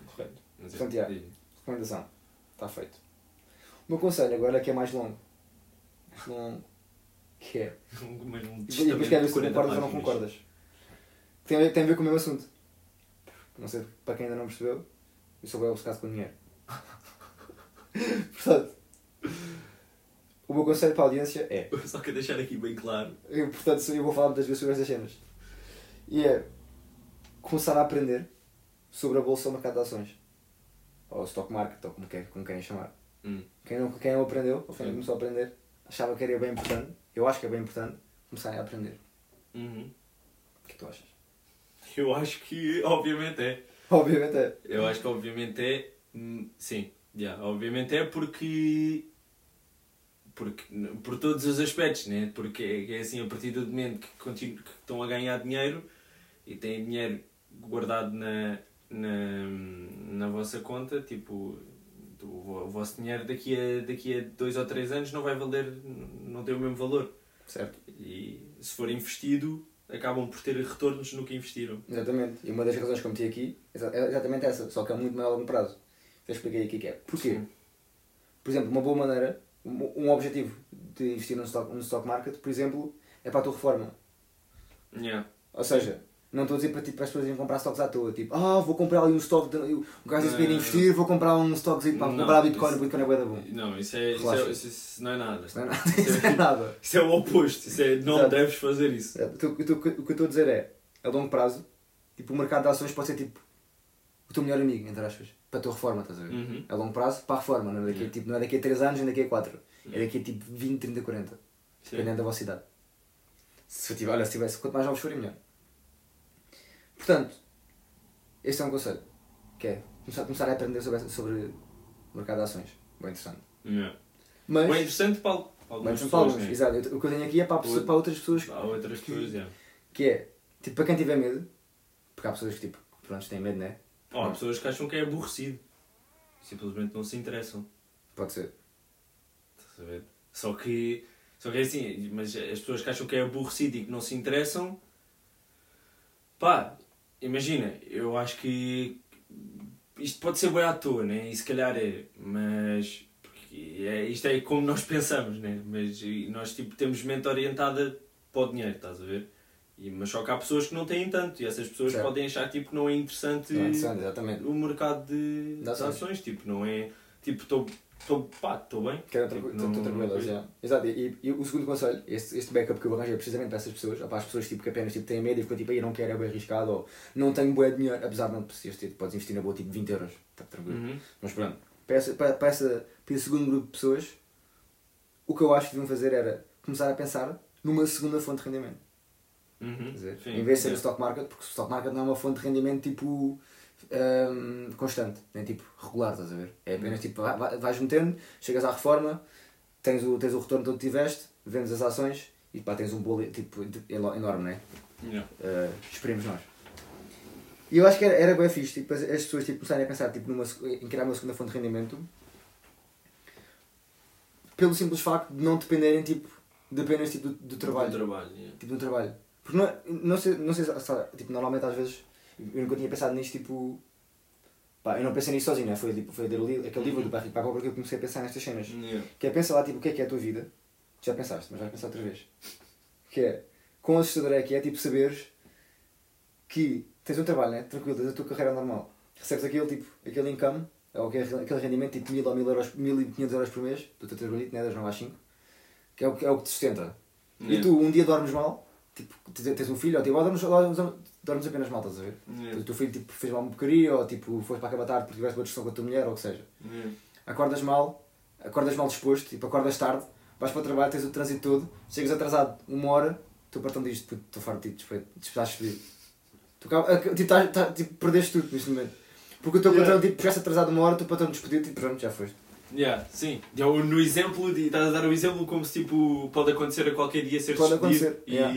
[SPEAKER 1] Correto.
[SPEAKER 2] Mas é-
[SPEAKER 1] Portanto, yeah.
[SPEAKER 2] é-
[SPEAKER 1] Recomendação. Está feito. O meu conselho agora é que é mais longo. Mais longo. Que é.
[SPEAKER 2] mas um
[SPEAKER 1] E depois quero ver se tu
[SPEAKER 2] 40
[SPEAKER 1] concordas ou não concordas. Tem, tem a ver com o mesmo assunto. Não sei, para quem ainda não percebeu, eu sou bem obcecado com dinheiro. Portanto, o meu conselho para a audiência é.
[SPEAKER 2] Só quero deixar aqui bem claro.
[SPEAKER 1] Eu, portanto, eu vou falar muitas vezes sobre estas cenas. E é começar a aprender sobre a bolsa ou mercado de ações. Ou stock market, ou como, quer, como querem chamar.
[SPEAKER 2] Hum.
[SPEAKER 1] Quem não, quem não aprendeu, ou quem
[SPEAKER 2] Sim.
[SPEAKER 1] começou a aprender, achava que era bem importante. Eu acho que é bem importante começarem a aprender.
[SPEAKER 2] Uhum.
[SPEAKER 1] O que tu achas?
[SPEAKER 2] Eu acho que, obviamente, é.
[SPEAKER 1] Obviamente é.
[SPEAKER 2] Eu acho que, obviamente, é. hum, Sim, yeah, obviamente é porque. Porque, por todos os aspectos, né? Porque é, é assim, a partir do momento que, continu, que estão a ganhar dinheiro e têm dinheiro guardado na, na, na vossa conta, tipo, o, o vosso dinheiro daqui a, daqui a dois ou três anos não vai valer, não tem o mesmo valor.
[SPEAKER 1] Certo.
[SPEAKER 2] E se for investido, acabam por ter retornos no que investiram.
[SPEAKER 1] Exatamente. E uma das razões que eu meti aqui exa- é exatamente essa, só que a muito mais longo prazo. Já expliquei aqui que é. Porquê?
[SPEAKER 2] Sim.
[SPEAKER 1] Por exemplo, uma boa maneira, um um objetivo de investir no stock, no stock market, por exemplo, é para a tua reforma.
[SPEAKER 2] Yeah.
[SPEAKER 1] Ou seja, não estou a dizer para, tipo, para as pessoas irem comprar stocks à toa. Tipo, ah, vou comprar ali um stock. De... O gajo ir
[SPEAKER 2] Não.
[SPEAKER 1] investir, vou comprar um stockzinho para
[SPEAKER 2] Não,
[SPEAKER 1] comprar Bitcoin.
[SPEAKER 2] isso-
[SPEAKER 1] O Bitcoin é bué da bom.
[SPEAKER 2] Não, isso é, isso,
[SPEAKER 1] Relaxa.
[SPEAKER 2] é, isso, isso não é nada.
[SPEAKER 1] Isso não é nada. Isso não é nada.
[SPEAKER 2] Isso é o oposto. Isso é, não
[SPEAKER 1] Exato.
[SPEAKER 2] deves fazer isso.
[SPEAKER 1] É, O que eu- o que eu- estou a dizer é, a longo prazo, tipo, o mercado de ações pode ser tipo o teu melhor amigo, entre aspas, para a tua reforma, estás a ver?
[SPEAKER 2] Uhum.
[SPEAKER 1] A longo prazo, para a reforma, não é daqui, a, tipo, não é daqui a 3 anos nem daqui a 4. É daqui a tipo 20, 30, 40.
[SPEAKER 2] Sim.
[SPEAKER 1] Dependendo da vossa idade. Se olha, se tivesse, quanto mais jovens forem, melhor. Portanto, este é um conselho, que é começar, começar a aprender sobre, sobre mercado de ações. Bem interessante.
[SPEAKER 2] Yeah.
[SPEAKER 1] Mas,
[SPEAKER 2] Bem interessante para, para algumas
[SPEAKER 1] interessante para
[SPEAKER 2] pessoas,
[SPEAKER 1] alguns,
[SPEAKER 2] né?
[SPEAKER 1] exato. O que eu tenho aqui é para, pessoa- para outras pessoas
[SPEAKER 2] Há outras pessoas, yeah.
[SPEAKER 1] que é, tipo, para quem tiver medo, porque há pessoas que, tipo, pronto, têm medo, né?
[SPEAKER 2] Oh, há pessoas que acham que é aborrecido. Simplesmente não se interessam.
[SPEAKER 1] Pode ser.
[SPEAKER 2] Estás a ver? Só que, só que é assim, mas as pessoas que acham que é aborrecido e que não se interessam, pá, imagina, eu acho que isto pode ser bem à toa, né? E se calhar é, mas porque é, isto é como nós pensamos, né? Mas nós tipo, temos mente orientada para o dinheiro, estás a ver? E, mas só que há pessoas que não têm tanto e essas pessoas
[SPEAKER 1] Certo.
[SPEAKER 2] podem achar tipo, que não é interessante
[SPEAKER 1] Não é interessante,
[SPEAKER 2] o mercado de,
[SPEAKER 1] De ações.
[SPEAKER 2] Tipo, não é tipo, estou pá, estou bem.
[SPEAKER 1] Quero
[SPEAKER 2] Tipo, não-
[SPEAKER 1] já. Exato. E, e o segundo conselho, este, este backup que eu arranjei precisamente para essas pessoas, para as pessoas tipo, que apenas tipo, têm medo e ficam tipo, aí não quero, é bem arriscado, ou não tenho de dinheiro, apesar de não precisas ter, podes investir na boa tipo 20 euros, está tranquilo.
[SPEAKER 2] Uhum.
[SPEAKER 1] Mas pronto, para, essa, para, para, essa, para esse segundo grupo de pessoas, o que eu acho que deviam fazer era começar a pensar numa segunda fonte de rendimento.
[SPEAKER 2] Uhum.
[SPEAKER 1] Dizer,
[SPEAKER 2] Sim,
[SPEAKER 1] em vez de ser
[SPEAKER 2] sim.
[SPEAKER 1] o stock market, porque o stock market não é uma fonte de rendimento tipo hum, constante, nem tipo regular, estás a ver? É apenas tipo, vai- vai- vais metendo, chegas à reforma, tens o, tens o retorno que tiveste, vendes as ações e pá, tens um bolo tipo, enorme, não é?
[SPEAKER 2] Yeah.
[SPEAKER 1] Uh, esperemos nós. E eu acho que era, era bem fixe, tipo, as, as pessoas tipo, começarem a pensar tipo, numa, em criar uma segunda fonte de rendimento pelo simples facto de não dependerem tipo, de apenas tipo, do, do trabalho.
[SPEAKER 2] Do trabalho, yeah.
[SPEAKER 1] Tipo, no trabalho. Porque não, é- não sei, não sei se, se- tipo, normalmente às vezes, eu nunca tinha pensado nisto, tipo, pá, eu não pensei nisso sozinho, né? foi, tipo, foi ler aquele livro do Barrico para a Pobre que eu comecei a pensar nestas cenas.
[SPEAKER 2] Yeah.
[SPEAKER 1] Que é, pensa lá, tipo, o que é que é a tua vida, já pensaste, mas vais pensar outra vez. Que é, quão assustador é que é, tipo, saberes que tens um trabalho, né? Tranquilo, tens a tua carreira normal, recebes aquele, tipo, aquele income, ou aquele, aquele rendimento, tipo, mil ou mil euros, mil e quinhentos euros por mês, do teu trabalhito, né? Das 9 às 5, que é o, que- é o que te sustenta. E
[SPEAKER 2] Yeah.
[SPEAKER 1] tu um dia dormes mal, tipo, tens um filho, ou tipo, dormes, dormes apenas mal, estás a ver?
[SPEAKER 2] Yeah.
[SPEAKER 1] O teu filho tipo, fez mal uma porcaria, ou tipo, foste para a cama tarde porque tiveste uma discussão com a tua mulher, ou o que seja.
[SPEAKER 2] Yeah.
[SPEAKER 1] Acordas mal, acordas mal disposto, tipo, acordas tarde, vais para o trabalho, tens o trânsito todo, chegas atrasado uma hora, o teu patrão diz, puto, estou farto de ti, despeito, estás. Tu tipo, estás- estás- tipo, perdeste tudo neste momento. Porque o teu
[SPEAKER 2] Yeah.
[SPEAKER 1] patrão, tipo, chegaste atrasado uma hora, o teu patrão despediu-te e pronto, já foste.
[SPEAKER 2] Yeah, sim. No exemplo, de, estás a dar o exemplo como se tipo, pode acontecer a qualquer dia ser
[SPEAKER 1] Pode acontecer,
[SPEAKER 2] E,
[SPEAKER 1] yeah.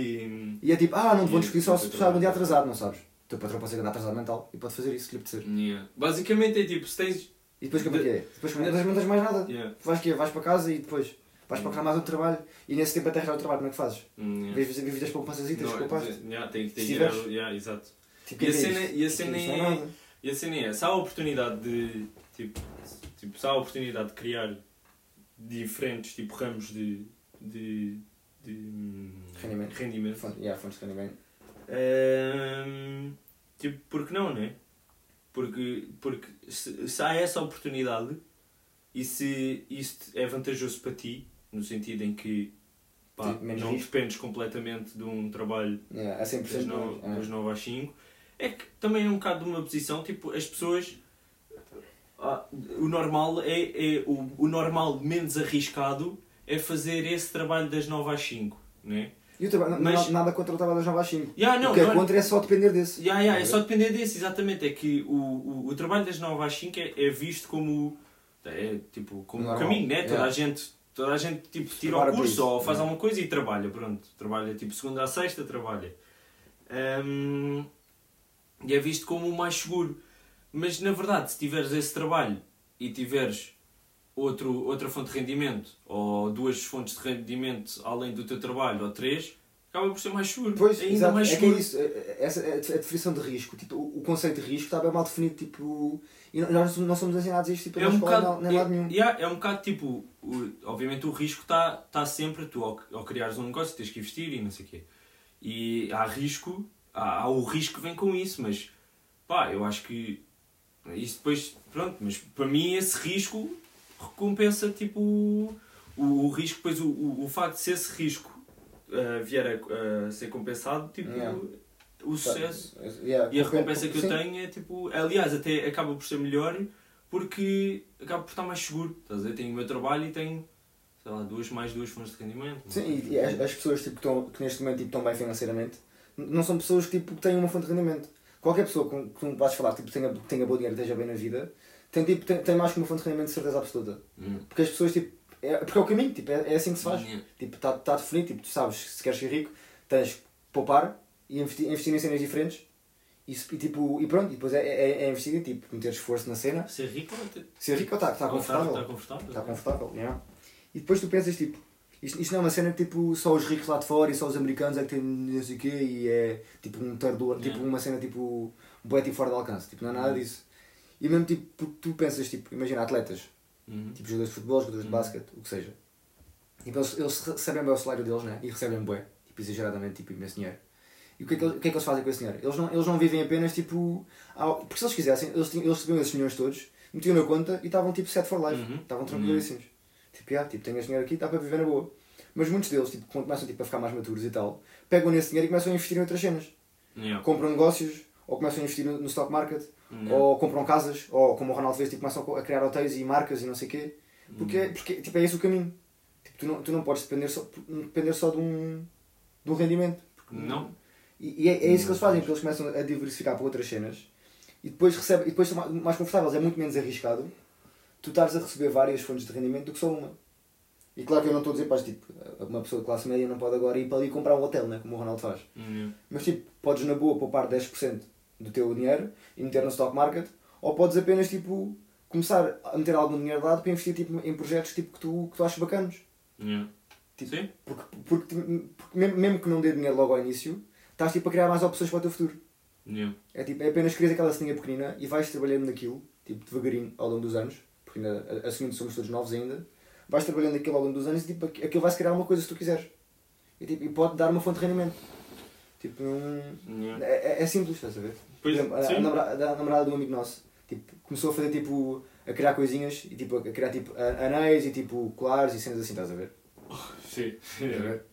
[SPEAKER 1] E é tipo, ah, não te vou despedir só se de um dia atrasado, não sabes? O teu patrão pode ser atrasado mental e pode fazer isso se lhe apetecer.
[SPEAKER 2] Yeah. Basicamente é tipo, se tens.
[SPEAKER 1] E depois como é que é? Depois como é? Não tens mais nada.
[SPEAKER 2] Yeah.
[SPEAKER 1] Vais, quê? vais para casa e depois vais procurar mais outro trabalho e nesse tempo até arranjar o trabalho, como é que fazes?
[SPEAKER 2] Yeah.
[SPEAKER 1] Vives, das poupanças e
[SPEAKER 2] Não,
[SPEAKER 1] poupaste.
[SPEAKER 2] yeah, tem que ter que yeah, exato.
[SPEAKER 1] Tipo,
[SPEAKER 2] E a
[SPEAKER 1] que é
[SPEAKER 2] cena, e a
[SPEAKER 1] é
[SPEAKER 2] é. E a cena é, se há a oportunidade de. Tipo, tipo, se há a oportunidade de criar diferentes tipo, ramos de. de. de hum,
[SPEAKER 1] Rendimento.
[SPEAKER 2] rendimento.
[SPEAKER 1] Fonte- yeah, fontes de rendimento.
[SPEAKER 2] Hum, tipo, porque não, né? Porque, porque se, se há essa oportunidade e se isto é vantajoso para ti, no sentido em que pá,
[SPEAKER 1] Tipo, menos
[SPEAKER 2] não
[SPEAKER 1] risco.
[SPEAKER 2] dependes completamente de um trabalho
[SPEAKER 1] Yeah, a 100%
[SPEAKER 2] das, no,
[SPEAKER 1] mais,
[SPEAKER 2] das
[SPEAKER 1] é.
[SPEAKER 2] 9 às 5, é que também é um bocado de uma posição, tipo, as pessoas. Ah, o normal é, é o, o normal menos arriscado é fazer esse trabalho das 9 às 5, né?
[SPEAKER 1] E o trabalho,
[SPEAKER 2] Mas-
[SPEAKER 1] nada contra o trabalho das 9 às 5.
[SPEAKER 2] Yeah, não,
[SPEAKER 1] o que é
[SPEAKER 2] não-
[SPEAKER 1] contra é só depender desse.
[SPEAKER 2] Yeah, yeah, é só depender desse, exatamente. É que o, o, o trabalho das 9 às 5 é, é visto como, é, tipo, como um caminho, né? Toda
[SPEAKER 1] yeah.
[SPEAKER 2] a gente, toda a gente tipo, tira o curso ou faz
[SPEAKER 1] yeah.
[SPEAKER 2] alguma coisa e trabalha, pronto. Trabalha tipo segunda a sexta, trabalha. Hum, e é visto como o mais seguro. Mas na verdade, se tiveres esse trabalho e tiveres outro, outra fonte de rendimento ou duas fontes de rendimento além do teu trabalho ou três, acaba por ser mais seguro.
[SPEAKER 1] Pois,
[SPEAKER 2] é ainda
[SPEAKER 1] exato,
[SPEAKER 2] mais
[SPEAKER 1] é que é
[SPEAKER 2] seguro.
[SPEAKER 1] isso. é- é- Essa é a definição de risco. Tipo, o conceito de risco está bem mal definido. Tipo, e nós não somos ensinados a isto tipo,
[SPEAKER 2] É um
[SPEAKER 1] escola,
[SPEAKER 2] bocado,
[SPEAKER 1] nem em lado
[SPEAKER 2] é,
[SPEAKER 1] nenhum.
[SPEAKER 2] yeah, é um bocado tipo, o- obviamente o risco está tá sempre, tu ao, ao criares um negócio tens que investir e não sei o quê. E há risco, há, há o risco que vem com isso, mas pá, eu acho que isso depois, pronto, mas para mim esse risco recompensa tipo o, o risco, depois o, o, o facto de se esse risco uh, vier a uh, ser compensado, tipo,
[SPEAKER 1] Yeah.
[SPEAKER 2] o sucesso
[SPEAKER 1] Yeah,
[SPEAKER 2] e a recompensa que eu tenho é tipo, aliás, até acaba por ser melhor porque acaba por estar mais seguro. Estás a? Tenho o meu trabalho e tenho, sei lá, duas mais duas fontes de rendimento.
[SPEAKER 1] Sim, e, e as, as pessoas tipo, que, estão, que neste momento tipo, estão bem financeiramente não são pessoas que tipo, têm uma fonte de rendimento. Qualquer pessoa com que tu vais falar tipo, tenha, tenha bom dinheiro e esteja bem na vida tem, tipo, tem, tem mais que uma fonte de rendimento de certeza absoluta.
[SPEAKER 2] Hum.
[SPEAKER 1] Porque as pessoas, tipo, é, porque é o caminho, tipo, é, é assim que se faz. Tipo, está tá definido, tipo, tu sabes que se queres ser rico, tens que poupar e investir, investir em cenas diferentes e, e, tipo, e pronto, e depois é, é, é investir tipo, meter esforço na cena.
[SPEAKER 2] Ser rico ou ter...
[SPEAKER 1] Ser rico está tá
[SPEAKER 2] ou
[SPEAKER 1] confortável.
[SPEAKER 2] Está confortável.
[SPEAKER 1] Está confortável, yeah. E depois tu pensas, tipo, isto, isto não é uma cena que tipo, só os ricos lá de fora e só os americanos é que têm não sei o quê e é tipo um tardo, tipo
[SPEAKER 2] Yeah.
[SPEAKER 1] uma cena tipo, bué tipo fora de alcance, tipo, não é nada disso. E mesmo tipo, porque tu pensas, tipo, imagina atletas,
[SPEAKER 2] Uhum.
[SPEAKER 1] tipo jogadores de futebol, jogadores de
[SPEAKER 2] Uhum.
[SPEAKER 1] basquete, o que seja. Tipo, eles, eles recebem bem o salário deles, né? E recebem bué, tipo, exageradamente, tipo, imenso dinheiro. E o que, é que, eles- o que é que eles fazem com esse dinheiro? Eles não, eles não vivem apenas, tipo... ah, porque se eles quisessem, eles, tinham, eles recebiam esses milhões todos, metiam na conta e estavam, tipo, set for life.
[SPEAKER 2] Uhum.
[SPEAKER 1] Estavam tranquilíssimos. Tipo, ah, tipo, tenho este dinheiro aqui, está para viver na boa. Mas muitos deles, tipo, quando começam tipo, a ficar mais maturos e tal, pegam nesse dinheiro e começam a investir em outras cenas.
[SPEAKER 2] Yeah.
[SPEAKER 1] Compram negócios, ou começam a investir no, no stock market,
[SPEAKER 2] Yeah.
[SPEAKER 1] ou compram casas, ou como o Ronaldo fez, tipo, começam a criar hotéis e marcas e não sei o quê. Porque,
[SPEAKER 2] Uhum.
[SPEAKER 1] porque tipo, é esse o caminho. Tipo, tu, não, tu não podes depender só, depender só de, um, de um rendimento.
[SPEAKER 2] Não.
[SPEAKER 1] E, e é, é isso que eles fazem, porque eles começam a diversificar para outras cenas e depois, recebe, e depois são mais confortáveis, é muito menos arriscado tu estares a receber várias fontes de rendimento do que só uma. E claro que eu não estou a dizer, pá, tipo, uma pessoa de classe média não pode agora ir para ali comprar um hotel, né, como o Ronaldo faz.
[SPEAKER 2] Yeah.
[SPEAKER 1] Mas tipo, podes na boa poupar 10% do teu dinheiro e meter no stock market, ou podes apenas tipo, começar a meter algum dinheiro de lado para investir tipo, em projetos tipo, que, tu, que tu achas bacanos.
[SPEAKER 2] Yeah.
[SPEAKER 1] Tipo,
[SPEAKER 2] Sim.
[SPEAKER 1] Porque, porque, porque mesmo, que não dê dinheiro logo ao início, estás tipo, a criar mais opções para o teu futuro.
[SPEAKER 2] Yeah.
[SPEAKER 1] É, tipo, é apenas criar aquela ceninha pequenina e vais trabalhando naquilo, tipo, devagarinho, ao longo dos anos, porque ainda, assumindo que somos todos novos ainda, vais trabalhando naquilo ao longo dos anos e tipo, aqu- aquilo vai se criar uma coisa se tu quiseres. E, tipo, e pode dar uma fonte de rendimento. Tipo, um...
[SPEAKER 2] Yeah.
[SPEAKER 1] é, é- é simples, estás a ver?
[SPEAKER 2] Pois,
[SPEAKER 1] exemplo, a,
[SPEAKER 2] sim.
[SPEAKER 1] a namorada, a namorada de um amigo nosso tipo, começou a fazer tipo. a criar coisinhas e tipo, a criar tipo anéis e tipo colares e cenas assim, estás a ver?
[SPEAKER 2] Sim.
[SPEAKER 1] Ver?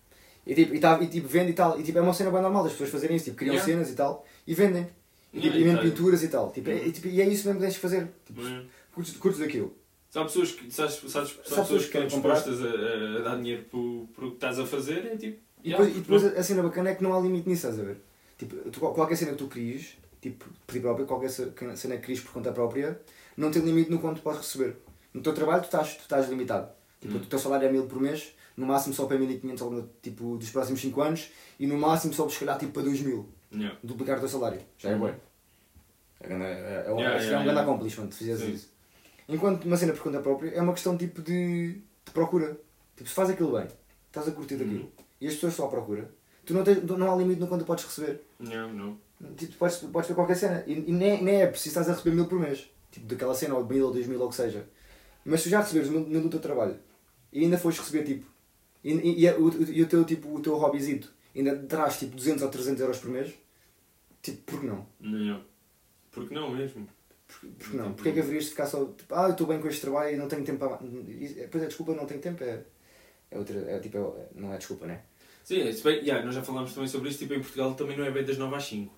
[SPEAKER 1] E tipo, e, tá, e tipo vende e tal, e tipo, é uma cena bem normal das pessoas fazerem isso, tipo, criam
[SPEAKER 2] Yeah.
[SPEAKER 1] cenas e tal e vendem. E, tipo,
[SPEAKER 2] Yeah,
[SPEAKER 1] e pinturas e tal. Tipo, é, e, tipo, e é isso mesmo que tens de fazer. Tipo. Curtes, curtes daquilo.
[SPEAKER 2] Só pessoas que, sabes, sabes, sabes
[SPEAKER 1] pessoas
[SPEAKER 2] pessoas
[SPEAKER 1] que querem comprar.
[SPEAKER 2] dispostas a, a dar dinheiro por, por o que estás a fazer é tipo.
[SPEAKER 1] E
[SPEAKER 2] yeah,
[SPEAKER 1] depois, e depois a, a cena bacana é que não há limite nisso, estás a ver? Tipo, tu, qualquer cena que tu cries, tipo, por ti próprio, qualquer ce- cena que cries por conta própria, não tem limite no quanto podes receber. No teu trabalho tu estás, tu estás limitado. Tipo,
[SPEAKER 2] Hum.
[SPEAKER 1] o teu salário é 1000 por mês, no máximo só para 1500 ao longo, tipo, dos próximos 5 anos, e no máximo só se calhar tipo para 2000.
[SPEAKER 2] Yeah.
[SPEAKER 1] Duplicar o teu salário. Já é bom. É, grande- é, é, é, um-
[SPEAKER 2] Yeah,
[SPEAKER 1] é um grande
[SPEAKER 2] yeah.
[SPEAKER 1] accomplishment se fizeres isso. Enquanto uma cena por conta própria é uma questão tipo de, de procura. Tipo, se faz aquilo bem, estás a curtir daquilo,
[SPEAKER 2] Uhum.
[SPEAKER 1] e as pessoas estão à procura, tu não, tens, não há limite no quanto podes receber.
[SPEAKER 2] Yeah, não.
[SPEAKER 1] Tipo, podes, podes ver qualquer cena. E, e nem, nem é preciso estás a receber mil por mês. Tipo, daquela cena, ou mil, ou dois mil, ou o que seja. Mas se já receberes mil, mil do teu trabalho, e ainda fores receber, tipo, e, e, e, o, e o teu, tipo, o teu hobbyzito ainda traz, tipo, 200 ou 300 euros por mês, tipo, por que não?
[SPEAKER 2] Yeah. Porque não mesmo.
[SPEAKER 1] Por, por que não? Porquê é que haverias de ficar só, tipo, ah, eu estou bem com este trabalho e não tenho tempo para... E, Pois é, desculpa, não tenho tempo, é... É outra, é tipo, é- não é desculpa, né?
[SPEAKER 2] Sim, se bem, yeah, nós já falámos também sobre isso, tipo, em Portugal também não é bem das 9 às 5.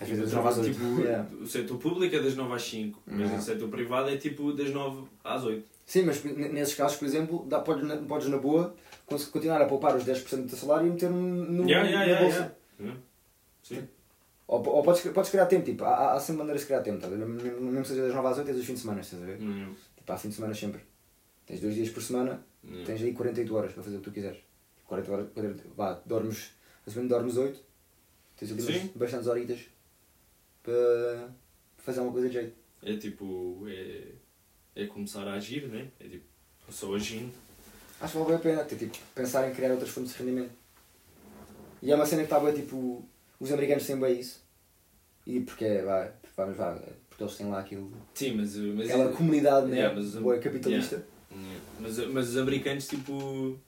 [SPEAKER 1] Às vezes não vais
[SPEAKER 2] tipo,
[SPEAKER 1] yeah.
[SPEAKER 2] o setor público é das 9 às 5, mas o setor privado é tipo das 9 às 8.
[SPEAKER 1] Sim, mas nesses casos, por exemplo, dá, podes, na- podes na boa continuar a poupar os 10% do teu salário e meter no, no,
[SPEAKER 2] Yeah, yeah,
[SPEAKER 1] na bolsa.
[SPEAKER 2] yeah. Yeah. Sim.
[SPEAKER 1] Ou, ou podes, podes criar tempo, tipo, há, há sempre maneiras de criar tempo, tá? mesmo que seja das 9 às 8, tens os fins de semana, estás a ver?
[SPEAKER 2] Yeah.
[SPEAKER 1] Tipo, há fins de semana sempre. Tens dois dias por semana,
[SPEAKER 2] Yeah.
[SPEAKER 1] tens aí 48 horas para fazer o que tu quiseres. 40 horas, 40, vá, dormes, assumendo dormes 8, tens ali umas bastantes horitas para fazer alguma coisa de jeito.
[SPEAKER 2] É tipo, é, é começar a agir, né? É tipo, só agindo.
[SPEAKER 1] Acho que vale a pena ter, tipo, pensar em criar outras fontes de rendimento. E é uma cena que está bem, tipo, os americanos têm bem isso. E porque, é, vá, vamos, vá, porque eles têm lá aquilo,
[SPEAKER 2] Sim, mas. mas
[SPEAKER 1] aquela comunidade, né,
[SPEAKER 2] Yeah, mas-
[SPEAKER 1] boa capitalista.
[SPEAKER 2] Yeah. Mas, mas os americanos, tipo.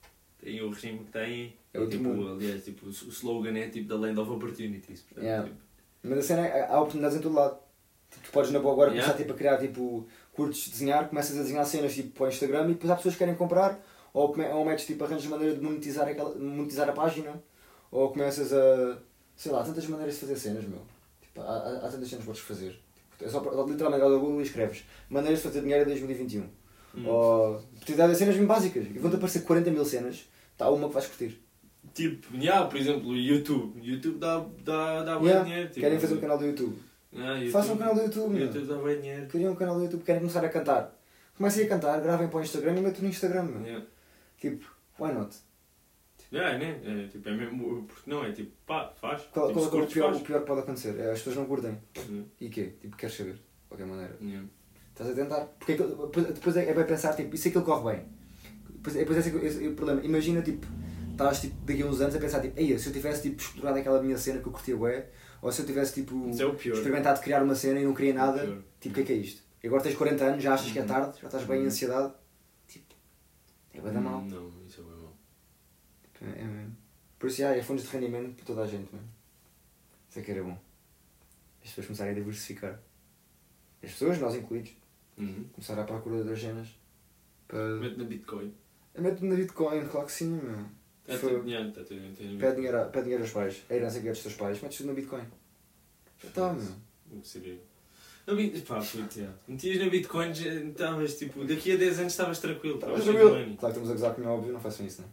[SPEAKER 2] em o regime que têm.
[SPEAKER 1] É outro
[SPEAKER 2] tipo,
[SPEAKER 1] mundo.
[SPEAKER 2] aliás, tipo, o slogan é tipo da Land of Opportunities. Portanto,
[SPEAKER 1] Yeah.
[SPEAKER 2] tipo,
[SPEAKER 1] Mas a cena é, há oportunidades em todo lado. Tipo, tu podes na boa agora começar tipo, a criar tipo, curtes de desenhar, começas a desenhar cenas tipo, para o Instagram e depois há pessoas que querem comprar, ou, ou metes tipo, arranjas maneira de monetizar, aquela, monetizar a página, ou começas a. sei lá, há tantas maneiras de fazer cenas, meu. Tipo, há, há, há tantas cenas que podes fazer. Tipo, é só literalmente ao Google e escreves maneiras de fazer dinheiro em 2021.
[SPEAKER 2] hum.
[SPEAKER 1] Ou oportunidade de cenas bem básicas. E vão-te aparecer 40 mil cenas, está uma que vais curtir.
[SPEAKER 2] Tipo, yeah, por exemplo, YouTube. YouTube dá, dá, dá bem
[SPEAKER 1] Yeah.
[SPEAKER 2] dinheiro. Tipo,
[SPEAKER 1] Querem fazer um canal do YouTube.
[SPEAKER 2] Yeah, YouTube-
[SPEAKER 1] Façam um canal do YouTube, meu.
[SPEAKER 2] YouTube dá bem dinheiro.
[SPEAKER 1] Queriam um canal do YouTube, querem começar a cantar. Comecem a cantar, gravem para o Instagram e metam no Instagram. Meu.
[SPEAKER 2] Yeah.
[SPEAKER 1] Tipo, why not?
[SPEAKER 2] Yeah, né? É, tipo, é mesmo. Porque não, é tipo, pá, faz.
[SPEAKER 1] Qual,
[SPEAKER 2] tipo,
[SPEAKER 1] qual, é o, pior,
[SPEAKER 2] faz.
[SPEAKER 1] o pior que pode acontecer? É, as pessoas não curtem.
[SPEAKER 2] Yeah.
[SPEAKER 1] E quê? Tipo, queres saber? De qualquer maneira.
[SPEAKER 2] Yeah.
[SPEAKER 1] Estás a tentar. Porque é que- depois, é, é bem pensar, tipo, e se aquilo corre bem? Depois, depois esse, esse, é o problema. Imagina, tipo, estás tipo, daqui a uns anos a pensar, tipo, Ei, se eu tivesse tipo, explorado aquela minha cena que eu curtia bué, ou se eu tivesse tipo,
[SPEAKER 2] Isso é
[SPEAKER 1] experimentado criar uma cena e não queria nada,
[SPEAKER 2] É o
[SPEAKER 1] tipo, o que é que é isto? E agora tens 40 anos, já achas que é
[SPEAKER 2] Uhum.
[SPEAKER 1] tarde, já estás bem em
[SPEAKER 2] Uhum.
[SPEAKER 1] ansiedade. Tipo, é bem da mal.
[SPEAKER 2] Não, isso é mal.
[SPEAKER 1] É, é mesmo. Por isso, já, é fontes de rendimento para toda a gente, mesmo. Isso é que era bom. As pessoas começarem a diversificar. As pessoas, nós incluídos,
[SPEAKER 2] Uhum.
[SPEAKER 1] começar à procura das cenas. Para...
[SPEAKER 2] Mete na Bitcoin.
[SPEAKER 1] Meto na Bitcoin, claro que sim, meu.
[SPEAKER 2] É,
[SPEAKER 1] Foi-
[SPEAKER 2] tem dinheiro, tá, tem- tem-
[SPEAKER 1] Pede dinheiro, a- pede dinheiro aos pais. A herança que é dos teus pais, metes tudo na Bitcoin. Já está, meu.
[SPEAKER 2] O que seria? Na Bit... Pá, puto, yeah. Metias na Bitcoin, estavas tipo, daqui a 10 anos estavas tranquilo.
[SPEAKER 1] Estavas tranquilo.
[SPEAKER 2] money.
[SPEAKER 1] Claro que estamos a gozar, como é óbvio, não façam isso, não.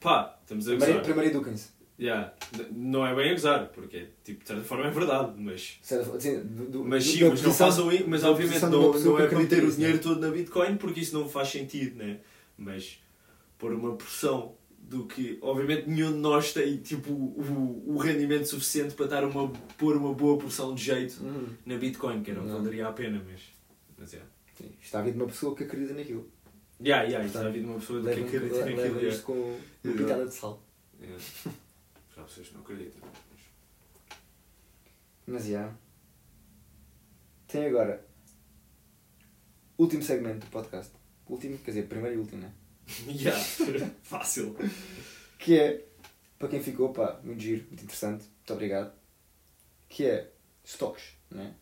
[SPEAKER 2] Pá, estamos a
[SPEAKER 1] Primeiro,
[SPEAKER 2] gozar.
[SPEAKER 1] primeiro eduquem-se.
[SPEAKER 2] Yeah. Não é bem a gozar, porque tipo, de certa forma é verdade, mas.
[SPEAKER 1] Certo, assim, do-
[SPEAKER 2] Mas sim, mas não
[SPEAKER 1] posição-
[SPEAKER 2] façam isso, mas obviamente não, não é para meter o
[SPEAKER 1] nisso,
[SPEAKER 2] dinheiro
[SPEAKER 1] né?
[SPEAKER 2] todo na Bitcoin, porque isso não faz sentido, né? Mas pôr uma pressão do que, obviamente, nenhum de nós tem tipo, o, o rendimento suficiente para estar uma, pôr uma boa porção de jeito
[SPEAKER 1] Uhum.
[SPEAKER 2] na Bitcoin, que não,
[SPEAKER 1] Não.
[SPEAKER 2] valeria a pena, mas. Mas é.
[SPEAKER 1] Sim, Está a vida de uma pessoa que acredita naquilo.
[SPEAKER 2] Yeah, yeah, isto na vida de uma pessoa que
[SPEAKER 1] Leva,
[SPEAKER 2] acredita
[SPEAKER 1] leva
[SPEAKER 2] naquilo.
[SPEAKER 1] leva
[SPEAKER 2] yeah.
[SPEAKER 1] isto com uma pitada de sal.
[SPEAKER 2] Yeah. Já pessoas que não acreditam. mas-
[SPEAKER 1] Mas já. Tem agora. Último segmento do podcast. Último, quer dizer, primeiro e último, né?
[SPEAKER 2] Yeah, fácil.
[SPEAKER 1] Que é, para quem ficou, pá, muito giro, muito interessante, muito obrigado. Que é stocks, né?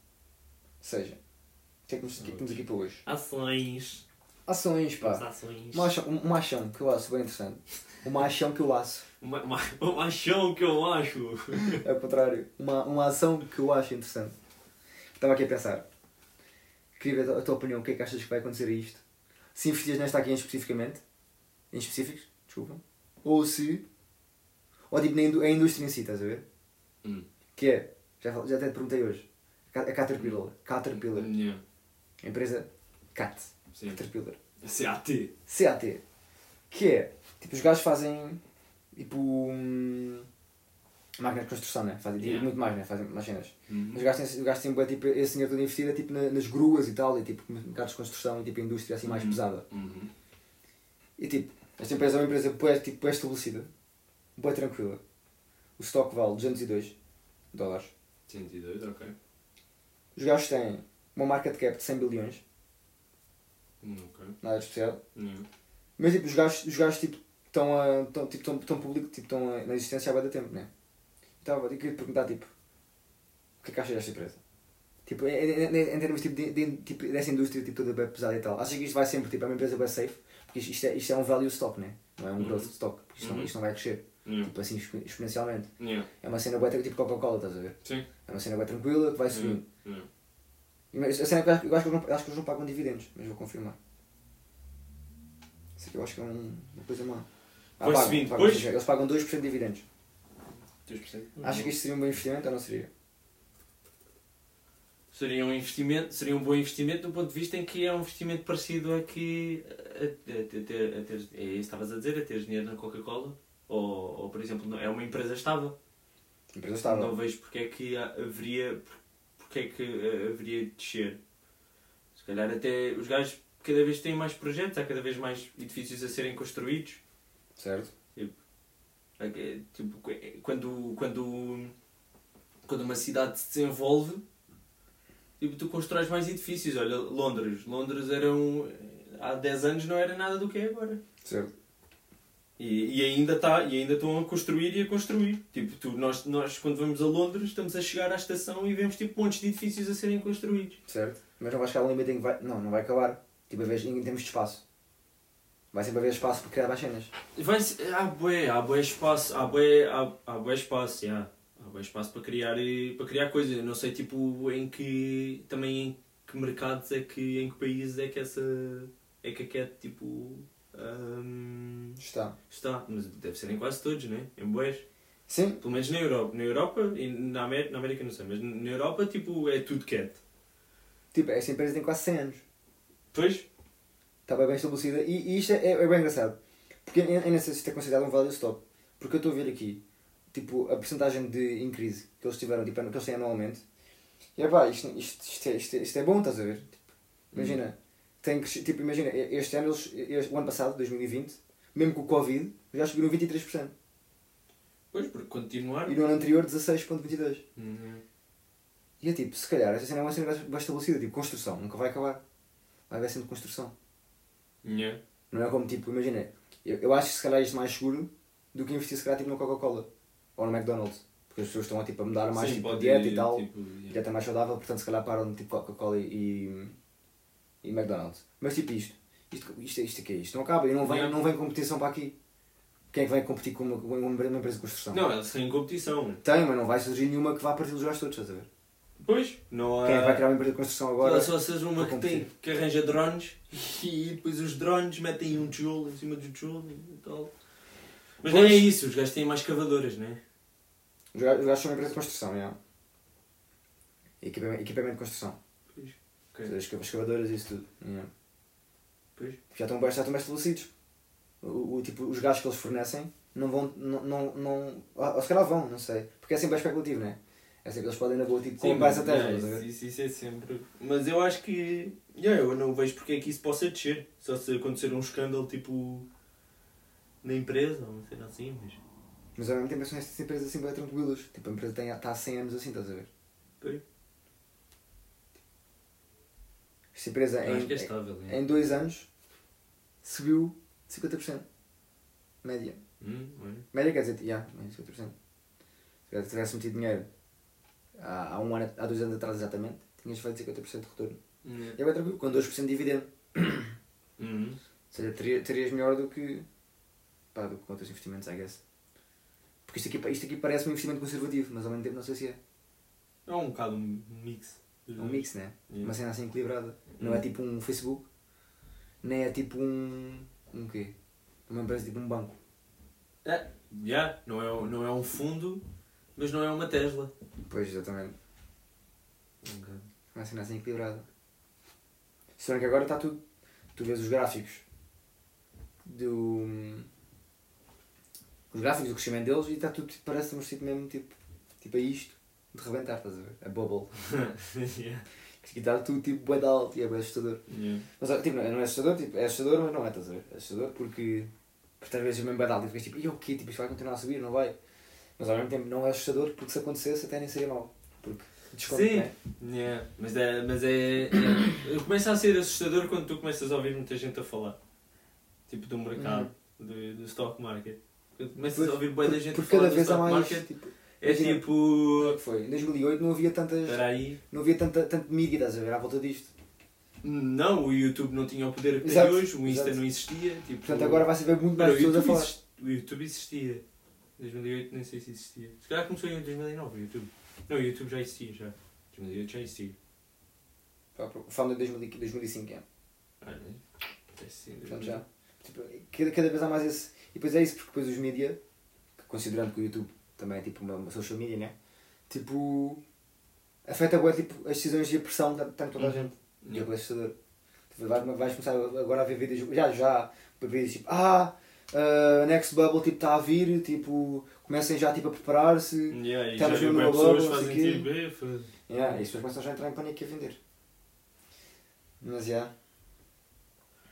[SPEAKER 1] Ou seja, o que é que nos- que é que temos aqui para hoje?
[SPEAKER 2] Ações.
[SPEAKER 1] Ações, pá.
[SPEAKER 2] Ações.
[SPEAKER 1] Uma ação, uma ação que eu acho bem interessante. Uma ação que eu acho.
[SPEAKER 2] Uma, uma, uma ação que eu acho.
[SPEAKER 1] É o contrário. Uma, uma ação que eu acho interessante. Estava aqui a pensar. Queria ver a tua- opinião. O que é que achas que vai acontecer a isto? Se investias nesta aqui em especificamente. Em específicos, desculpa. Ou se. Ou tipo na indú- a indústria em si, estás a ver?
[SPEAKER 2] Hum.
[SPEAKER 1] Que é. Já, já até te perguntei hoje. A Caterpillar. Caterpillar.
[SPEAKER 2] Yeah.
[SPEAKER 1] A empresa CAT.
[SPEAKER 2] Sim.
[SPEAKER 1] Caterpillar.
[SPEAKER 2] CAT.
[SPEAKER 1] CAT. Que é. Tipo, os gajos fazem. Tipo. hum, máquinas de construção, né? Fazem tipo,
[SPEAKER 2] Yeah.
[SPEAKER 1] muito mais, né? Fazem mais cenas.
[SPEAKER 2] Uhum.
[SPEAKER 1] Os gajos têm bué, tipo, esse dinheiro todo investido é, tipo, na- nas gruas e tal, e tipo, mercados de construção e tipo, indústria assim mais
[SPEAKER 2] Uhum.
[SPEAKER 1] pesada.
[SPEAKER 2] Uhum.
[SPEAKER 1] E tipo, esta empresa é uma empresa bué, tipo, bué estabelecida, bué tranquila. O stock vale 202 dólares.
[SPEAKER 2] 102, ok.
[SPEAKER 1] Os gajos têm uma market cap de 100 bilhões,
[SPEAKER 2] Hum, ok.
[SPEAKER 1] nada de especial.
[SPEAKER 2] Yeah.
[SPEAKER 1] Mas tipo, os gajos, os gajos tipo, estão a, estão, tipo, estão, estão público, tipo, estão a- na existência há de tempo, né? Então, eu queria te perguntar, tipo, o que é que achas desta empresa? Tipo, em, termos tipo, de, de- tipo, dessa indústria tipo, toda bem pesada e tal, achas que isto vai sempre, tipo, é uma empresa bem safe? Porque isto, isto, é, isto é um value stock, né? Não é um
[SPEAKER 2] Uhum.
[SPEAKER 1] growth stock, porque isto, não,
[SPEAKER 2] Uhum.
[SPEAKER 1] isto não vai crescer,
[SPEAKER 2] Yeah.
[SPEAKER 1] tipo assim, expo- exponencialmente.
[SPEAKER 2] Yeah.
[SPEAKER 1] É uma cena bem, tipo Coca-Cola, estás a ver?
[SPEAKER 2] Sim.
[SPEAKER 1] É uma cena bem tranquila que vai subindo.
[SPEAKER 2] Yeah.
[SPEAKER 1] Mas é eu acho, eu acho que eles não, acho que eles não pagam dividendos, mas vou confirmar. Isso aqui eu acho que é um- uma coisa má.
[SPEAKER 2] Vai
[SPEAKER 1] pagam,
[SPEAKER 2] subindo
[SPEAKER 1] pagam,
[SPEAKER 2] depois?
[SPEAKER 1] Eles pagam 2% de dividendos.
[SPEAKER 2] 2%.
[SPEAKER 1] Acha que isto seria um bom investimento ou não seria?
[SPEAKER 2] Seria um investimento, seria um bom investimento do ponto de vista em que é um investimento parecido a que a, a, a ter, a ter, é isso que estavas a dizer, a ter dinheiro na Coca-Cola ou, ou por exemplo é uma empresa estável.
[SPEAKER 1] Empresa estável.
[SPEAKER 2] Não vejo porque é que haveria porque é que eh, haveria de descer. Se calhar até os gajos cada vez têm mais projetos, há cada vez mais edifícios a serem construídos.
[SPEAKER 1] Certo?
[SPEAKER 2] É que, Tipo, quando, quando, quando uma cidade se desenvolve, tipo, tu constróis mais edifícios. Olha, Londres. Londres era um, há 10 anos não era nada do que é agora.
[SPEAKER 1] Certo.
[SPEAKER 2] E, e ainda tá, e ainda estão a construir e a construir. Tipo, tu, nós, nós quando vamos a Londres estamos a chegar à estação e vemos tipo montes de edifícios a serem construídos.
[SPEAKER 1] Certo? Mas não vai chegar a um limite em que vai. Não, não vai acabar. Tipo, a vez em termos de espaço. Vai sempre haver espaço para criar mais cenas.
[SPEAKER 2] Vai há bué, há bué espaço, há bué, há, há bué espaço, yeah. há bué espaço para criar, e- para criar coisas. Não sei tipo em que, também em que mercados é que, em que países é que essa, é que a Cat tipo, hum,
[SPEAKER 1] Está.
[SPEAKER 2] está. Mas deve ser em quase todos, né? Em bués.
[SPEAKER 1] Sim.
[SPEAKER 2] Pelo menos na Europa. Na Europa e na América, na América não sei, mas na Europa tipo é tudo Cat.
[SPEAKER 1] Tipo, esta empresa tem quase 100 anos.
[SPEAKER 2] Pois?
[SPEAKER 1] Está bem, bem estabelecida. E, e isto é, é bem engraçado. Porque eu, eu não sei se isto é considerado um value stop. Porque eu estou a ver aqui, tipo, a porcentagem de increase que eles tiveram, tipo, que eles têm anualmente. E é pá, isto, isto, isto, é, isto, é, isto é bom, estás a ver? Tipo, imagina, tem crescido, tipo, imagina, este ano, eles, este, o ano passado, 2020, mesmo com o Covid, já subiram 23%.
[SPEAKER 2] Pois, porque continuar.
[SPEAKER 1] E no ano anterior, 16,22%.
[SPEAKER 2] Uhum.
[SPEAKER 1] E é tipo, se calhar, esta cena é uma cena bem estabelecida, tipo, construção, nunca vai acabar. Vai haver sempre construção.
[SPEAKER 2] Yeah.
[SPEAKER 1] Não é como, tipo, imagina, eu, eu acho que se calhar isto é mais seguro do que investir se calhar tipo, na Coca-Cola ou no McDonald's. Porque as pessoas estão a, tipo, a mudar mais
[SPEAKER 2] Sim,
[SPEAKER 1] tipo, a dieta
[SPEAKER 2] ir,
[SPEAKER 1] e tal.
[SPEAKER 2] tipo, yeah.
[SPEAKER 1] Dieta mais saudável, portanto se calhar param tipo Coca-Cola e, e McDonald's. Mas tipo isto, isto, isto, isto aqui é isto, não acaba e não vem, não vem competição para aqui. Quem é que vai competir com uma, uma empresa de construção?
[SPEAKER 2] Não, eles têm competição.
[SPEAKER 1] Tem, mas não vai surgir nenhuma que vá partir os gajos todos, estás a ver?
[SPEAKER 2] Pois, não há.
[SPEAKER 1] Quem é que vai criar uma empresa de construção agora?
[SPEAKER 2] Só se seja uma que, tem, que arranja drones e depois os drones metem um tijolo em cima do tijolo e tal. Mas
[SPEAKER 1] Pois.
[SPEAKER 2] nem é isso, os gajos têm mais cavadoras, não é?
[SPEAKER 1] Os gajos os gajos são uma empresa de construção, yeah. Equipamento, equipamento de construção.
[SPEAKER 2] Pois.
[SPEAKER 1] As esca- escavadoras e isso tudo. yeah.
[SPEAKER 2] Pois.
[SPEAKER 1] Já estão bem, já estão bem estabelecidos. O, o, tipo, os gajos que eles fornecem não vão. Não, não, não, ah, ou se calhar vão, não sei. Porque é sempre especulativo, não é? É sempre eles podem na boa tipo, comprar essa Tesla,
[SPEAKER 2] yeah,
[SPEAKER 1] estás a ver?
[SPEAKER 2] isso, isso é sempre. Mas eu acho que. Yeah, eu não vejo porque é que isso possa descer. Só se acontecer um escândalo tipo. na empresa ou uma cena assim, mas.
[SPEAKER 1] Mas ao mesmo tempo são estas empresas assim bem tranquilas. Tipo, a empresa tem, está há 100 anos assim, estás a ver?
[SPEAKER 2] Pois.
[SPEAKER 1] Esta empresa
[SPEAKER 2] que é
[SPEAKER 1] em,
[SPEAKER 2] estável. é.
[SPEAKER 1] em dois anos subiu 50%. Média.
[SPEAKER 2] Hum, olha.
[SPEAKER 1] Média quer dizer, yeah, média 50%. Se tivesse metido dinheiro há, há um ano, há dois anos atrás exatamente, tinhas feito 50% de retorno.
[SPEAKER 2] Yeah.
[SPEAKER 1] E é bem tranquilo, com 2% de dividendo.
[SPEAKER 2] Uhum.
[SPEAKER 1] Ou seja, teria, terias melhor do que. pá, do que com outros investimentos, I guess. Porque isto aqui, isto aqui parece um investimento conservativo, mas ao mesmo tempo não sei se é.
[SPEAKER 2] É um bocado um mix.
[SPEAKER 1] É um mix, né?
[SPEAKER 2] Yeah.
[SPEAKER 1] Uma cena assim equilibrada. Não é tipo um Facebook, nem é tipo um. um quê? Uma empresa tipo um banco.
[SPEAKER 2] É, yeah, não, é, não é um fundo, mas não é uma Tesla.
[SPEAKER 1] Pois, exatamente. Uma cena assim equilibrada. Se bem que agora está tudo. Tu vês os gráficos do. Os gráficos do crescimento deles e está tudo, tipo, parece-nos tipo mesmo tipo, tipo a isto, de rebentar, estás a ver? A bubble.
[SPEAKER 2] yeah.
[SPEAKER 1] E está tudo tipo bué de alto e é bem assustador.
[SPEAKER 2] Yeah.
[SPEAKER 1] Mas tipo, não é não é assustador, tipo, é assustador, mas não é, estás a ver? É assustador porque, porque às vezes mesmo bué de alto e ficas tipo, e o quê? Tipo, isto vai continuar a subir, não vai? Mas ao mesmo tempo não é assustador porque se acontecesse até nem seria mau. Porque desconto,
[SPEAKER 2] Sim.
[SPEAKER 1] né?
[SPEAKER 2] Yeah. Mas é. Mas é, é começa a ser assustador quando tu começas a ouvir muita gente a falar. Tipo do mercado, do, do stock market. Começas a ouvir boa da gente a
[SPEAKER 1] Porque
[SPEAKER 2] falar
[SPEAKER 1] cada
[SPEAKER 2] do
[SPEAKER 1] vez há mais.
[SPEAKER 2] market,
[SPEAKER 1] Tipo,
[SPEAKER 2] é
[SPEAKER 1] imagina,
[SPEAKER 2] tipo.
[SPEAKER 1] é que foi? Em 2008 não havia tantas.
[SPEAKER 2] Espera aí.
[SPEAKER 1] Não havia tanta, tanto mídia, estás a ver, à volta disto.
[SPEAKER 2] Não, o YouTube não tinha o poder que tem hoje, o Insta
[SPEAKER 1] exato.
[SPEAKER 2] não existia. Tipo,
[SPEAKER 1] Portanto, agora vai-se ver muito mais pessoas a falar.
[SPEAKER 2] exist- o YouTube existia. Em 2008 nem sei se existia. Se calhar começou em 2009 o YouTube. Não, o YouTube já existia já. 2008 já existia.
[SPEAKER 1] De 2000 2005, é.
[SPEAKER 2] Ah, existia em
[SPEAKER 1] Portanto,
[SPEAKER 2] 2008.
[SPEAKER 1] já. Tipo, cada, cada vez há mais esse. E depois é isso, porque depois os mídia, considerando que o YouTube também é tipo uma, uma social media, né? Tipo. afeta bué, tipo, as decisões e a pressão de toda a
[SPEAKER 2] Uhum.
[SPEAKER 1] gente. E é
[SPEAKER 2] Yeah.
[SPEAKER 1] bué assustador. Tipo, vais, vais começar agora a ver vídeos. Já, já. Vídeos tipo. Ah! A Next Bubble tipo está a vir, tipo, comecem já tipo a preparar-se.
[SPEAKER 2] Yeah, e
[SPEAKER 1] Estamos mesmo
[SPEAKER 2] pessoas
[SPEAKER 1] bubble,
[SPEAKER 2] fazem
[SPEAKER 1] não sei
[SPEAKER 2] tipo, "Eh, foda-se."
[SPEAKER 1] Yeah, e as pessoas começam já a entrar em pânico e a vender. Mas já.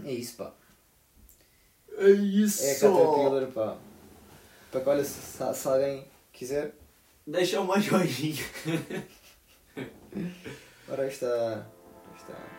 [SPEAKER 1] É isso, pá.
[SPEAKER 2] É isso!
[SPEAKER 1] É a Caterpillar, pá. Para que olha, se, se, se alguém quiser.
[SPEAKER 2] Deixa uma joinha.
[SPEAKER 1] Ora, está. está.